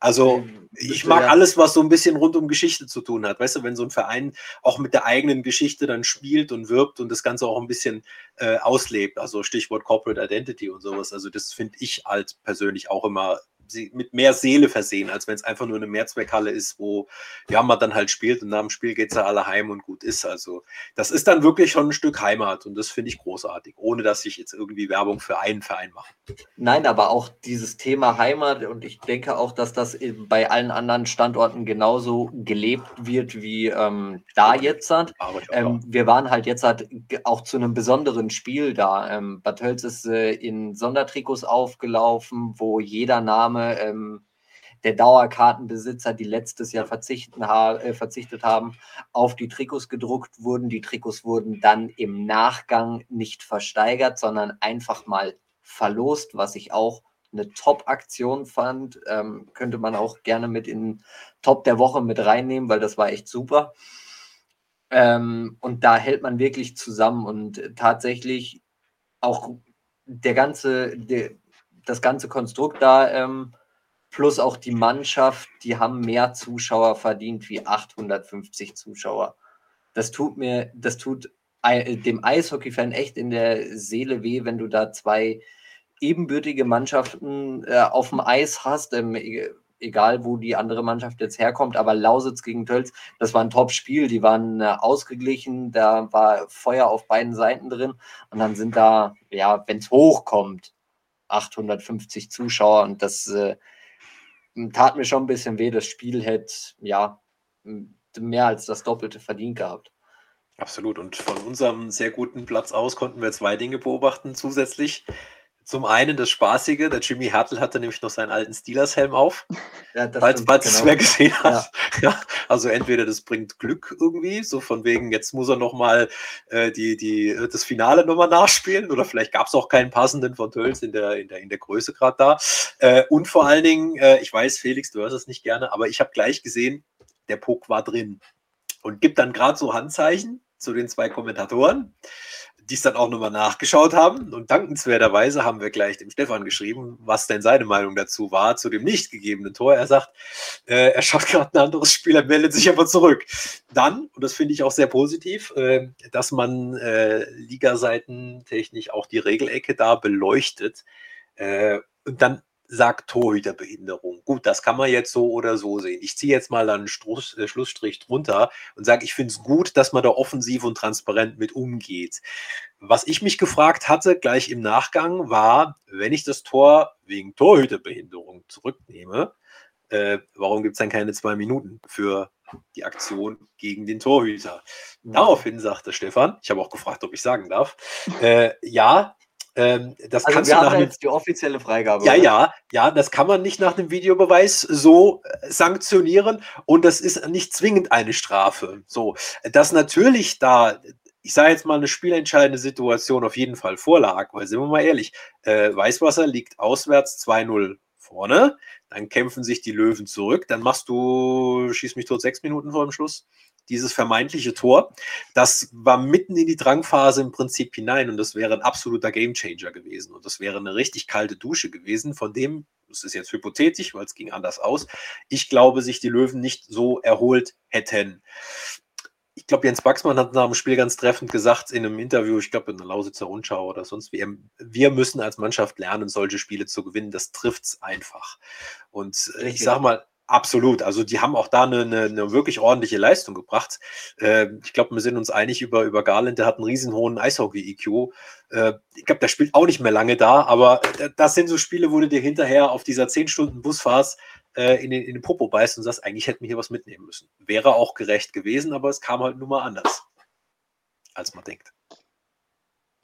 S4: Also ich mag ja. alles, was so ein bisschen rund um Geschichte zu tun hat. Weißt du, wenn so ein Verein auch mit der eigenen Geschichte dann spielt und wirbt und das Ganze auch ein bisschen äh, auslebt. Also Stichwort Corporate Identity und sowas. Also das finde ich halt persönlich auch immer mit mehr Seele versehen, als wenn es einfach nur eine Mehrzweckhalle ist, wo ja man dann halt spielt und nach dem Spiel geht es ja alle heim und gut ist. Also das ist dann wirklich schon ein Stück Heimat und das finde ich großartig, ohne dass ich jetzt irgendwie Werbung für einen Verein mache.
S2: Nein, aber auch dieses Thema Heimat und ich denke auch, dass das bei allen anderen Standorten genauso gelebt wird wie ähm, da jetzt. Ähm, wir waren halt jetzt halt auch zu einem besonderen Spiel da. Ähm, Bad Hölz ist äh, in Sondertrikots aufgelaufen, wo jeder Name Name ähm, der Dauerkartenbesitzer, die letztes Jahr verzichten, äh, verzichtet haben, auf die Trikots gedruckt wurden. Die Trikots wurden dann im Nachgang nicht versteigert, sondern einfach mal verlost, was ich auch eine Top-Aktion fand. Ähm, könnte man auch gerne mit in Top der Woche mit reinnehmen, weil das war echt super. Ähm, und da hält man wirklich zusammen und tatsächlich auch der ganze, der, das ganze Konstrukt da, ähm, plus auch die Mannschaft, die haben mehr Zuschauer verdient wie 850 Zuschauer. Das tut mir, das tut dem Eishockey-Fan echt in der Seele weh, wenn du da zwei ebenbürtige Mannschaften äh, auf dem Eis hast, ähm, e-, egal wo die andere Mannschaft jetzt herkommt, aber Lausitz gegen Tölz, das war ein Top-Spiel, die waren äh, ausgeglichen, da war Feuer auf beiden Seiten drin und dann sind da, ja, wenn es hochkommt, 850 Zuschauer und das äh, tat mir schon ein bisschen weh. Das Spiel hätte ja mehr als das Doppelte verdient gehabt.
S4: Absolut. Und von unserem sehr guten Platz aus konnten wir zwei Dinge beobachten zusätzlich. Zum einen das Spaßige, der Jimmy Hertel hatte nämlich noch seinen alten Steelers-Helm auf. Ja, falls genau. es wer gesehen hat. Ja. ja. also entweder das bringt Glück irgendwie, so von wegen, jetzt muss er nochmal äh, die, die, das Finale nochmal nachspielen oder vielleicht gab es auch keinen passenden von Tölz in der, in der, in der Größe gerade da. Äh, und vor allen Dingen, äh, ich weiß, Felix, du hörst es nicht gerne, aber ich habe gleich gesehen, der Puck war drin und gibt dann gerade so Handzeichen zu den zwei Kommentatoren die es dann auch nochmal nachgeschaut haben. Und dankenswerterweise haben wir gleich dem Stefan geschrieben, was denn seine Meinung dazu war, zu dem nicht gegebenen Tor. Er sagt, äh, er schaut gerade ein anderes Spiel, er meldet sich aber zurück. Dann, und das finde ich auch sehr positiv, äh, dass man äh, Ligaseitentechnisch auch die Regelecke da beleuchtet. Äh, und dann sagt Torhüterbehinderung. Gut, das kann man jetzt so oder so sehen. Ich ziehe jetzt mal einen Struss, äh, Schlussstrich drunter und sage, ich finde es gut, dass man da offensiv und transparent mit umgeht. Was ich mich gefragt hatte, gleich im Nachgang, war, wenn ich das Tor wegen Torhüterbehinderung zurücknehme, äh, warum gibt es dann keine zwei Minuten für die Aktion gegen den Torhüter? Daraufhin sagte Stefan, ich habe auch gefragt, ob ich sagen darf, äh, ja, ähm, das also kannst
S2: wir du haben nach jetzt die offizielle Freigabe.
S4: Ja, oder? ja, ja, das kann man nicht nach dem Videobeweis so äh, sanktionieren und das ist nicht zwingend eine Strafe. So, dass natürlich da ich sage jetzt mal, eine spielentscheidende Situation auf jeden Fall vorlag, weil sind wir mal ehrlich, äh, Weißwasser liegt auswärts 2-0 vorne, dann kämpfen sich die Löwen zurück, dann machst du, schieß mich tot, sechs Minuten vor dem Schluss, dieses vermeintliche Tor, das war mitten in die Drangphase im Prinzip hinein und das wäre ein absoluter Gamechanger gewesen und das wäre eine richtig kalte Dusche gewesen, von dem, das ist jetzt hypothetisch, weil es ging anders aus, ich glaube, sich die Löwen nicht so erholt hätten. Ich glaube, Jens Baxmann hat nach dem Spiel ganz treffend gesagt in einem Interview, ich glaube in der Lausitzer Rundschau oder sonst wie, wir müssen als Mannschaft lernen, solche Spiele zu gewinnen. Das trifft es einfach. Und äh, ich sage mal, Absolut. Also die haben auch da eine, eine, eine wirklich ordentliche Leistung gebracht. Äh, ich glaube, wir sind uns einig über, über Garland, der hat einen riesen hohen Eishockey-EQ. Äh, ich glaube, der spielt auch nicht mehr lange da, aber das sind so Spiele, wo du dir hinterher auf dieser 10 Stunden Busfahrt äh, in, den, in den Popo beißt und sagst, eigentlich hätten wir hier was mitnehmen müssen. Wäre auch gerecht gewesen, aber es kam halt nun mal anders, als man denkt.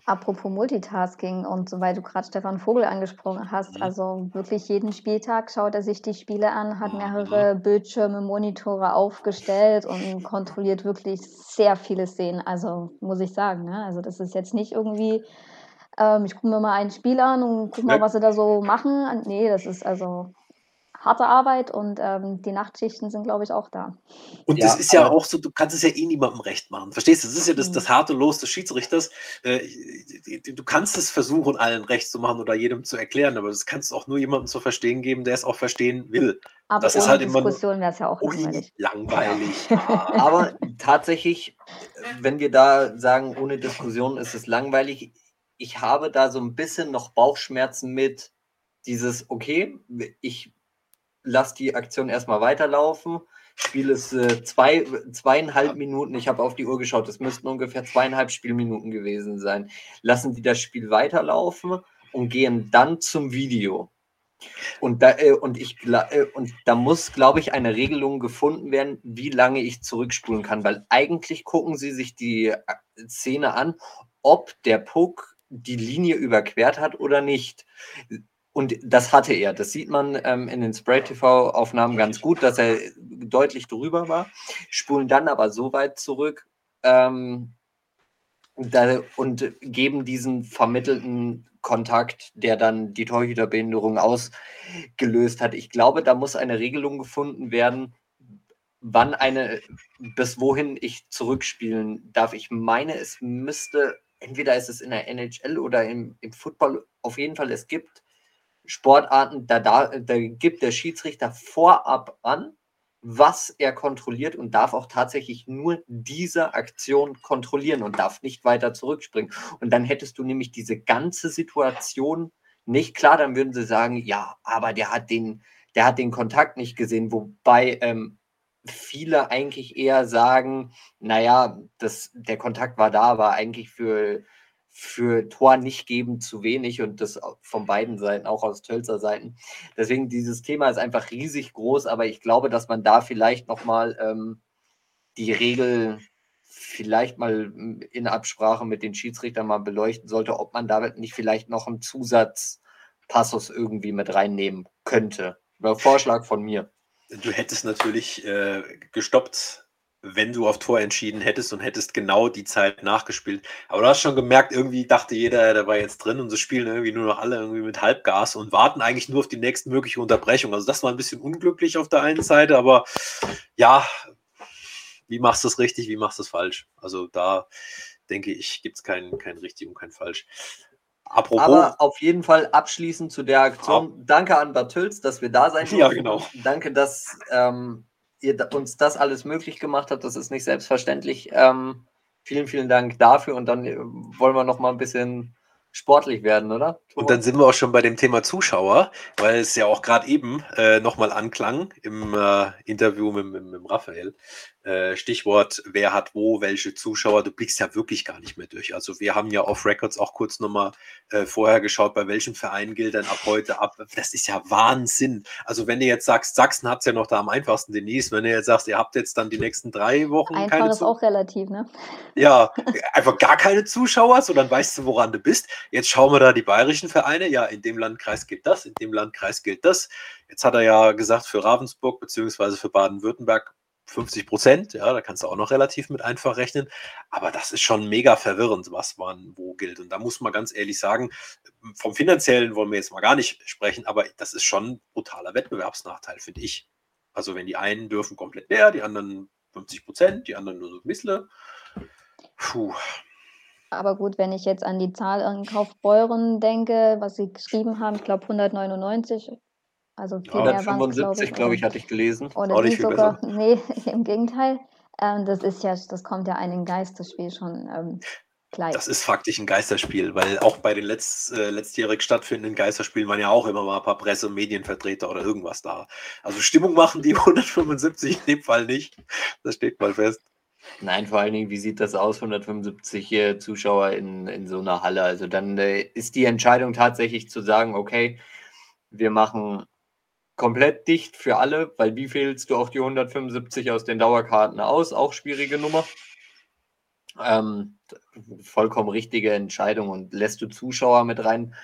S3: Apropos Multitasking und so, weil du gerade Stefan Vogel angesprochen hast, mhm. also wirklich jeden Spieltag schaut er sich die Spiele an, hat mhm. mehrere Bildschirme, Monitore aufgestellt und kontrolliert wirklich sehr viele Szenen. Also muss ich sagen, ne? also das ist jetzt nicht irgendwie, ähm, ich gucke mir mal ein Spiel an und gucke mal, was sie da so machen. Nee, das ist also harte Arbeit und ähm, die Nachtschichten sind, glaube ich, auch da.
S4: Und ja, das ist ja auch so, du kannst es ja eh niemandem recht machen. Verstehst du? Das ist ja das, das mhm. harte Los des Schiedsrichters. Äh, du kannst es versuchen, allen recht zu machen oder jedem zu erklären, aber das kannst du auch nur jemandem zu verstehen geben, der es auch verstehen will.
S3: Aber
S4: das
S3: ist halt Diskussion wäre es ja auch
S4: langweilig. langweilig.
S2: aber tatsächlich, wenn wir da sagen, ohne Diskussion ist es langweilig, ich habe da so ein bisschen noch Bauchschmerzen mit dieses, okay, ich lass die Aktion erstmal weiterlaufen. Spiel ist äh, zwei, zweieinhalb Minuten. Ich habe auf die Uhr geschaut. Es müssten ungefähr zweieinhalb Spielminuten gewesen sein. Lassen die das Spiel weiterlaufen und gehen dann zum Video. Und da, äh, und ich, äh, und da muss, glaube ich, eine Regelung gefunden werden, wie lange ich zurückspulen kann. Weil eigentlich gucken sie sich die äh, Szene an, ob der Puck die Linie überquert hat oder nicht. Und das hatte er. Das sieht man ähm, in den Spray-TV-Aufnahmen ganz gut, dass er deutlich drüber war. Spulen dann aber so weit zurück ähm, da, und geben diesen vermittelten Kontakt, der dann die Torhüterbehinderung ausgelöst hat. Ich glaube, da muss eine Regelung gefunden werden, wann eine, bis wohin ich zurückspielen darf. Ich meine, es müsste, entweder ist es in der NHL oder im, im Football, auf jeden Fall, es gibt Sportarten, da, da, da gibt der Schiedsrichter vorab an, was er kontrolliert und darf auch tatsächlich nur diese Aktion kontrollieren und darf nicht weiter zurückspringen. Und dann hättest du nämlich diese ganze Situation nicht klar, dann würden sie sagen, ja, aber der hat den, der hat den Kontakt nicht gesehen, wobei ähm, viele eigentlich eher sagen, naja, das, der Kontakt war da, war eigentlich für, für Tor nicht geben zu wenig und das von beiden Seiten, auch aus Tölzer Seiten. Deswegen dieses Thema ist einfach riesig groß, aber ich glaube, dass man da vielleicht nochmal ähm, die Regel vielleicht mal in Absprache mit den Schiedsrichtern mal beleuchten sollte, ob man damit nicht vielleicht noch einen Zusatzpassus irgendwie mit reinnehmen könnte. Vorschlag von mir.
S4: Du hättest natürlich äh, gestoppt wenn du auf Tor entschieden hättest und hättest genau die Zeit nachgespielt. Aber du hast schon gemerkt, irgendwie dachte jeder, der war jetzt drin und so spielen irgendwie nur noch alle irgendwie mit Halbgas und warten eigentlich nur auf die nächste mögliche Unterbrechung. Also das war ein bisschen unglücklich auf der einen Seite, aber ja, wie machst du es richtig, wie machst du es falsch? Also da denke ich, gibt es kein, kein richtig und kein falsch.
S2: Apropos, Aber auf jeden Fall abschließend zu der Aktion. Ab Danke an Bad dass wir da sein
S4: durften. Ja, genau.
S2: Danke, dass ähm, ihr uns das alles möglich gemacht habt. Das ist nicht selbstverständlich. Ähm, vielen, vielen Dank dafür. Und dann äh, wollen wir noch mal ein bisschen sportlich werden, oder?
S4: Und dann sind wir auch schon bei dem Thema Zuschauer, weil es ja auch gerade eben äh, nochmal anklang im äh, Interview mit, mit, mit Raphael. Äh, Stichwort, wer hat wo, welche Zuschauer, du blickst ja wirklich gar nicht mehr durch. Also wir haben ja auf Records auch kurz nochmal äh, vorher geschaut, bei welchem Verein gilt denn ab heute ab. Das ist ja Wahnsinn. Also wenn du jetzt sagst, Sachsen hat es ja noch da am einfachsten, Denise, wenn du jetzt sagst, ihr habt jetzt dann die nächsten drei Wochen
S3: Einfach keine ist auch relativ, ne?
S4: Ja, einfach gar keine Zuschauer, so dann weißt du, woran du bist. Jetzt schauen wir da die bayerischen Vereine. Ja, in dem Landkreis gilt das, in dem Landkreis gilt das. Jetzt hat er ja gesagt, für Ravensburg beziehungsweise für Baden-Württemberg 50 Prozent, ja, da kannst du auch noch relativ mit einfach rechnen. Aber das ist schon mega verwirrend, was wann wo gilt. Und da muss man ganz ehrlich sagen, vom finanziellen wollen wir jetzt mal gar nicht sprechen, aber das ist schon ein brutaler Wettbewerbsnachteil, finde ich. Also wenn die einen dürfen komplett mehr, die anderen 50 Prozent, die anderen nur so ein bisschen. Puh.
S3: Aber gut, wenn ich jetzt an die Zahl in Kaufbeuren denke, was sie geschrieben haben, ich glaube 199 also
S2: viel ja, mehr 175, glaube ich, hatte ich gelesen.
S3: Oder sind sogar, nee, im Gegenteil. Ähm, das ist ja, das kommt ja einem Geisterspiel schon ähm, gleich.
S4: Das ist faktisch ein Geisterspiel, weil auch bei den letzt, äh, letztjährig stattfindenden Geisterspielen waren ja auch immer mal ein paar Presse- und Medienvertreter oder irgendwas da. Also Stimmung machen die 175 in dem Fall nicht. Das steht mal fest.
S2: Nein, vor allen Dingen, wie sieht das aus, 175 äh, Zuschauer in, in so einer Halle? Also dann äh, ist die Entscheidung tatsächlich zu sagen, okay, wir machen komplett dicht für alle, weil wie fehlst du auch die 175 aus den Dauerkarten aus? Auch schwierige Nummer. Ähm, vollkommen richtige Entscheidung und lässt du Zuschauer mit rein,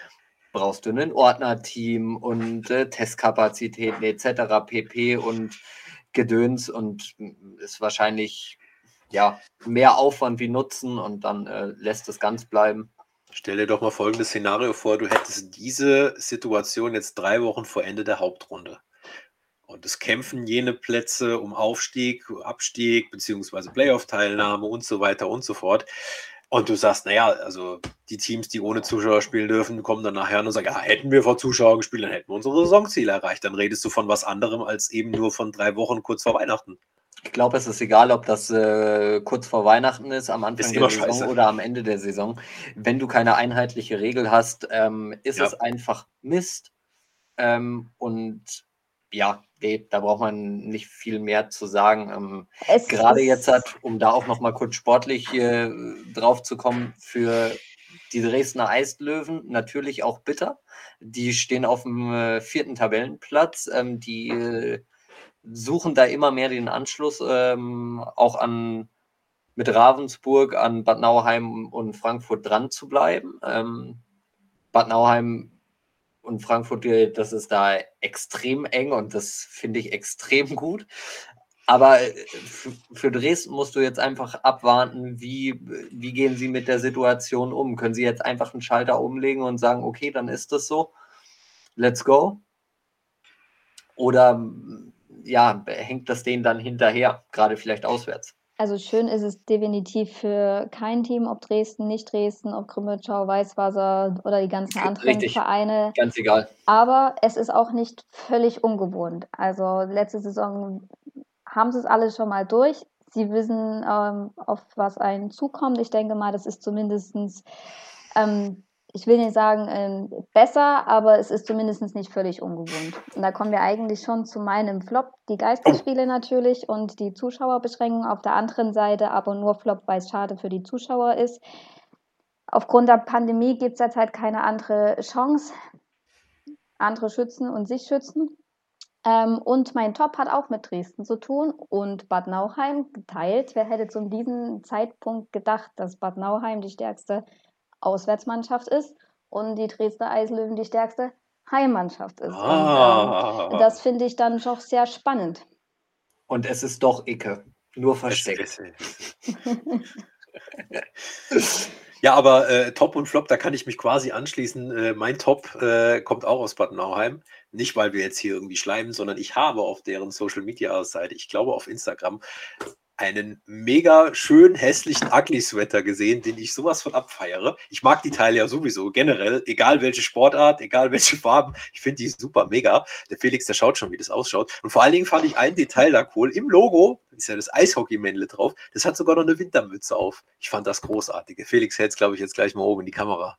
S2: brauchst du ein Ordnerteam und äh, Testkapazitäten etc. pp. und Gedöns und ist wahrscheinlich ja mehr Aufwand wie Nutzen und dann äh, lässt es ganz bleiben.
S4: Stell dir doch mal folgendes Szenario vor, du hättest diese Situation jetzt drei Wochen vor Ende der Hauptrunde. Und es kämpfen jene Plätze um Aufstieg, Abstieg, beziehungsweise Playoff-Teilnahme und so weiter und so fort. Und du sagst, naja, also die Teams, die ohne Zuschauer spielen dürfen, kommen dann nachher und sagen, ja, hätten wir vor Zuschauern gespielt, dann hätten wir unsere Saisonziele erreicht. Dann redest du von was anderem als eben nur von drei Wochen kurz vor Weihnachten.
S2: Ich glaube, es ist egal, ob das äh, kurz vor Weihnachten ist, am Anfang der Saison scheiße. oder am Ende der Saison. Wenn du keine einheitliche Regel hast, ähm, ist ja. es einfach Mist. Ähm, und ja, da braucht man nicht viel mehr zu sagen. Ähm, gerade jetzt hat, um da auch noch mal kurz sportlich äh, drauf zu kommen, für die Dresdner Eislöwen natürlich auch bitter. Die stehen auf dem äh, vierten Tabellenplatz. Ähm, die äh, suchen da immer mehr den Anschluss ähm, auch an mit Ravensburg an Bad Nauheim und Frankfurt dran zu bleiben. Ähm, Bad Nauheim und Frankfurt, das ist da extrem eng und das finde ich extrem gut. Aber äh, für Dresden musst du jetzt einfach abwarten, wie, wie gehen sie mit der Situation um? Können sie jetzt einfach einen Schalter umlegen und sagen, okay, dann ist das so, let's go? Oder ja, hängt das denen dann hinterher, gerade vielleicht auswärts?
S3: Also schön ist es definitiv für kein Team, ob Dresden, nicht Dresden, ob Krümmelschau, Weißwasser oder die ganzen anderen Richtig. Vereine.
S2: Ganz egal.
S3: Aber es ist auch nicht völlig ungewohnt. Also letzte Saison haben sie es alle schon mal durch. Sie wissen, ähm, auf was einen zukommt. Ich denke mal, das ist zumindest ähm, ich will nicht sagen äh, besser, aber es ist zumindest nicht völlig ungewohnt. Und da kommen wir eigentlich schon zu meinem Flop. Die Geisterspiele natürlich und die Zuschauerbeschränkung auf der anderen Seite, aber nur Flop, weil es schade für die Zuschauer ist. Aufgrund der Pandemie gibt es derzeit keine andere Chance. Andere schützen und sich schützen. Ähm, und mein Top hat auch mit Dresden zu tun und Bad Nauheim geteilt. Wer hätte zu diesem Zeitpunkt gedacht, dass Bad Nauheim die stärkste Auswärtsmannschaft ist und die Dresdner Eislöwen die stärkste Heimmannschaft ist. Ah. Und, ähm, das finde ich dann doch sehr spannend.
S2: Und es ist doch Icke, nur versteckt.
S4: ja, aber äh, Top und Flop, da kann ich mich quasi anschließen. Äh, mein Top äh, kommt auch aus Bad Nauheim. Nicht, weil wir jetzt hier irgendwie schleimen, sondern ich habe auf deren Social Media Seite, ich glaube auf Instagram, einen mega schön hässlichen Ugly Sweater gesehen, den ich sowas von abfeiere. Ich mag die Teile ja sowieso generell, egal welche Sportart, egal welche Farben. Ich finde die super mega. Der Felix, der schaut schon, wie das ausschaut. Und vor allen Dingen fand ich ein Detail da cool. Im Logo ist ja das Eishockey-Männle drauf. Das hat sogar noch eine Wintermütze auf. Ich fand das großartig. Felix hält es, glaube ich, jetzt gleich mal oben in die Kamera.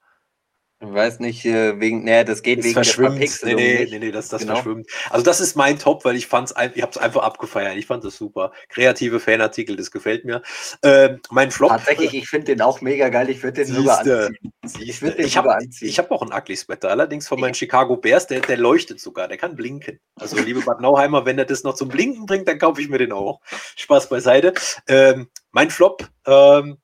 S2: Ich weiß nicht, äh, wegen, nee, das geht
S4: das
S2: wegen
S4: verschwimmt. der Nee, nee, nee, nee, das, das genau. verschwimmt. Also das ist mein Top, weil ich fand's, ich habe es einfach abgefeiert. Ich fand das super. Kreative Fanartikel, das gefällt mir. Ähm, mein Flop.
S2: Tatsächlich, ich finde den auch mega geil. Ich würde den sogar anziehen.
S4: Ich würde den ich habe hab auch einen Ugly Sweater, allerdings von meinen Chicago Bears, der, der leuchtet sogar, der kann blinken. Also liebe Bad Nauheimer, wenn er das noch zum Blinken bringt, dann kaufe ich mir den auch. Spaß beiseite. Ähm, mein Flop, ähm,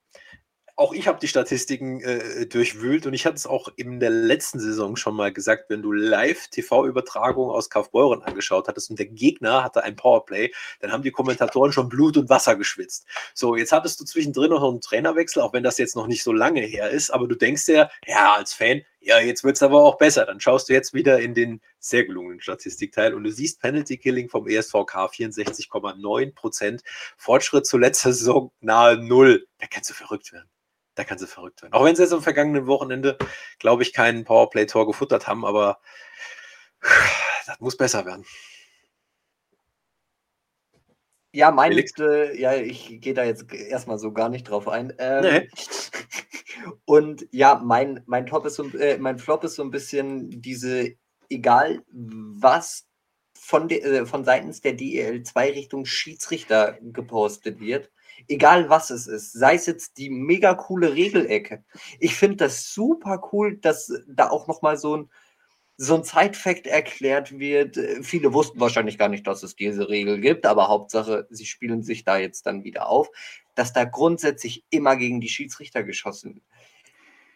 S4: auch ich habe die Statistiken äh, durchwühlt und ich hatte es auch in der letzten Saison schon mal gesagt, wenn du live TV-Übertragungen aus Kaufbeuren angeschaut hattest und der Gegner hatte ein Powerplay, dann haben die Kommentatoren schon Blut und Wasser geschwitzt. So, jetzt hattest du zwischendrin noch einen Trainerwechsel, auch wenn das jetzt noch nicht so lange her ist, aber du denkst dir, ja, als Fan, ja, jetzt wird es aber auch besser. Dann schaust du jetzt wieder in den sehr gelungenen Statistikteil und du siehst Penalty Killing vom ESVK 64,9 Prozent. Fortschritt zur letzten Saison nahe Null. Da kannst du verrückt werden da kann sie verrückt werden. Auch wenn sie jetzt am vergangenen Wochenende, glaube ich, keinen Powerplay-Tor gefuttert haben, aber das muss besser werden.
S2: Ja, mein, äh, ja, ich gehe da jetzt erstmal so gar nicht drauf ein. Ähm, nee. Und ja, mein, mein Top ist so, äh, mein Flop ist so ein bisschen diese, egal was von, de, äh, von seitens der DEL 2 Richtung Schiedsrichter gepostet wird, egal was es ist, sei es jetzt die mega coole Regelecke. Ich finde das super cool, dass da auch nochmal so ein, so ein Zeitfakt erklärt wird. Viele wussten wahrscheinlich gar nicht, dass es diese Regel gibt, aber Hauptsache, sie spielen sich da jetzt dann wieder auf, dass da grundsätzlich immer gegen die Schiedsrichter geschossen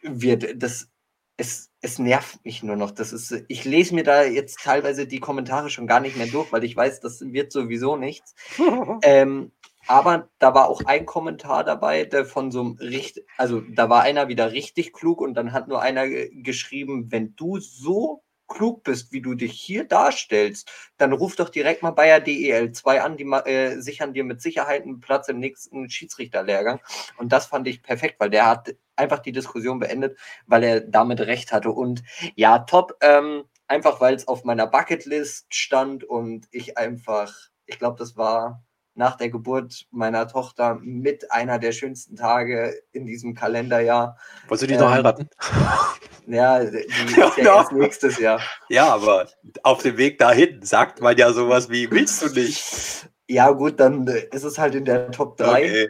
S2: wird. Das, es, es nervt mich nur noch. Das ist, ich lese mir da jetzt teilweise die Kommentare schon gar nicht mehr durch, weil ich weiß, das wird sowieso nichts. ähm, aber da war auch ein Kommentar dabei, der von so einem richtig, also da war einer wieder richtig klug und dann hat nur einer geschrieben, wenn du so klug bist, wie du dich hier darstellst, dann ruf doch direkt mal Bayer DEL 2 an, die äh, sichern dir mit Sicherheit einen Platz im nächsten Schiedsrichterlehrgang. Und das fand ich perfekt, weil der hat einfach die Diskussion beendet, weil er damit recht hatte. Und ja, top, ähm, einfach weil es auf meiner Bucketlist stand und ich einfach, ich glaube, das war nach der Geburt meiner Tochter mit einer der schönsten Tage in diesem Kalenderjahr.
S4: Wolltest du die ähm, noch heiraten?
S2: Ja, die ist ja, ja erst nächstes Jahr.
S4: Ja, aber auf dem Weg dahin sagt man ja sowas wie, willst du nicht?
S2: Ja, gut, dann ist es halt in der Top 3. Okay.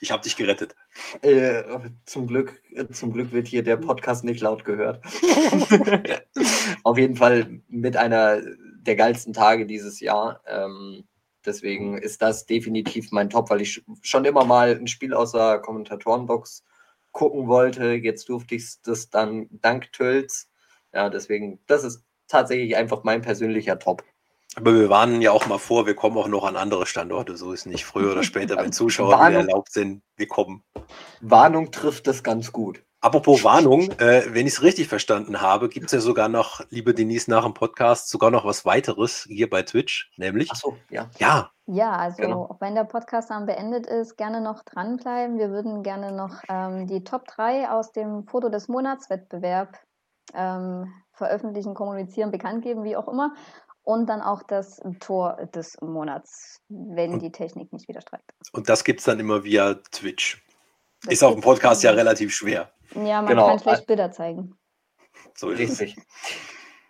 S4: Ich habe dich gerettet.
S2: Äh, zum, Glück, zum Glück wird hier der Podcast nicht laut gehört. auf jeden Fall mit einer der geilsten Tage dieses Jahr. Ähm, Deswegen ist das definitiv mein Top, weil ich schon immer mal ein Spiel aus der Kommentatorenbox gucken wollte. Jetzt durfte ich das dann dank Tölz. Ja, deswegen, das ist tatsächlich einfach mein persönlicher Top.
S4: Aber wir warnen ja auch mal vor, wir kommen auch noch an andere Standorte. So ist nicht früher oder später, wenn Zuschauer Warnung, erlaubt sind, wir kommen.
S2: Warnung trifft das ganz gut.
S4: Apropos Warnung, äh, wenn ich es richtig verstanden habe, gibt es ja sogar noch, liebe Denise, nach dem Podcast sogar noch was weiteres hier bei Twitch, nämlich.
S2: Ach so, ja.
S3: Ja. Ja, also genau. auch wenn der Podcast dann beendet ist, gerne noch dranbleiben. Wir würden gerne noch ähm, die Top 3 aus dem Foto des Monatswettbewerb ähm, veröffentlichen, kommunizieren, bekannt geben, wie auch immer. Und dann auch das Tor des Monats, wenn und, die Technik nicht wieder streikt.
S4: Und das gibt es dann immer via Twitch. Das ist auf dem Podcast ja relativ schwer.
S3: Ja, man genau. kann schlecht Bilder zeigen.
S2: So Richtig.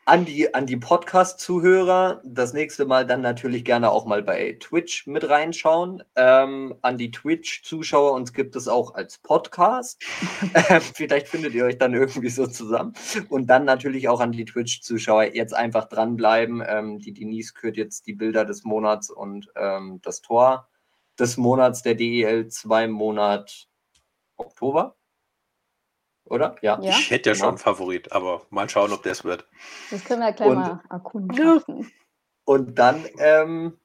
S2: An die, an die Podcast-Zuhörer, das nächste Mal dann natürlich gerne auch mal bei Twitch mit reinschauen. Ähm, an die Twitch-Zuschauer, uns gibt es auch als Podcast. Ähm, vielleicht findet ihr euch dann irgendwie so zusammen. Und dann natürlich auch an die Twitch-Zuschauer jetzt einfach dranbleiben. Ähm, die Denise kürt jetzt die Bilder des Monats und ähm, das Tor des Monats der DEL 2 Monat Oktober oder?
S4: Ja. ja. Ich hätte ja genau. schon einen Favorit, aber mal schauen, ob das wird.
S3: Das können wir gleich und, mal erkunden.
S2: Und dann ähm,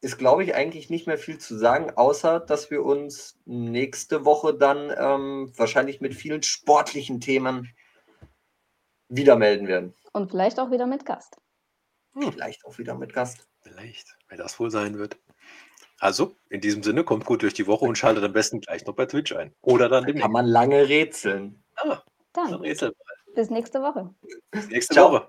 S2: ist, glaube ich, eigentlich nicht mehr viel zu sagen, außer dass wir uns nächste Woche dann ähm, wahrscheinlich mit vielen sportlichen Themen wieder melden werden.
S3: Und vielleicht auch wieder mit Gast.
S2: Hm. Vielleicht auch wieder mit Gast.
S4: Vielleicht, wenn das wohl sein wird. Also, in diesem Sinne, kommt gut durch die Woche und schaltet am besten gleich noch bei Twitch ein. Oder dann
S2: demnächst. Kann man lange rätseln.
S3: Ah, dann. Rätsel. Bis nächste Woche.
S4: Bis nächste Ciao. Woche.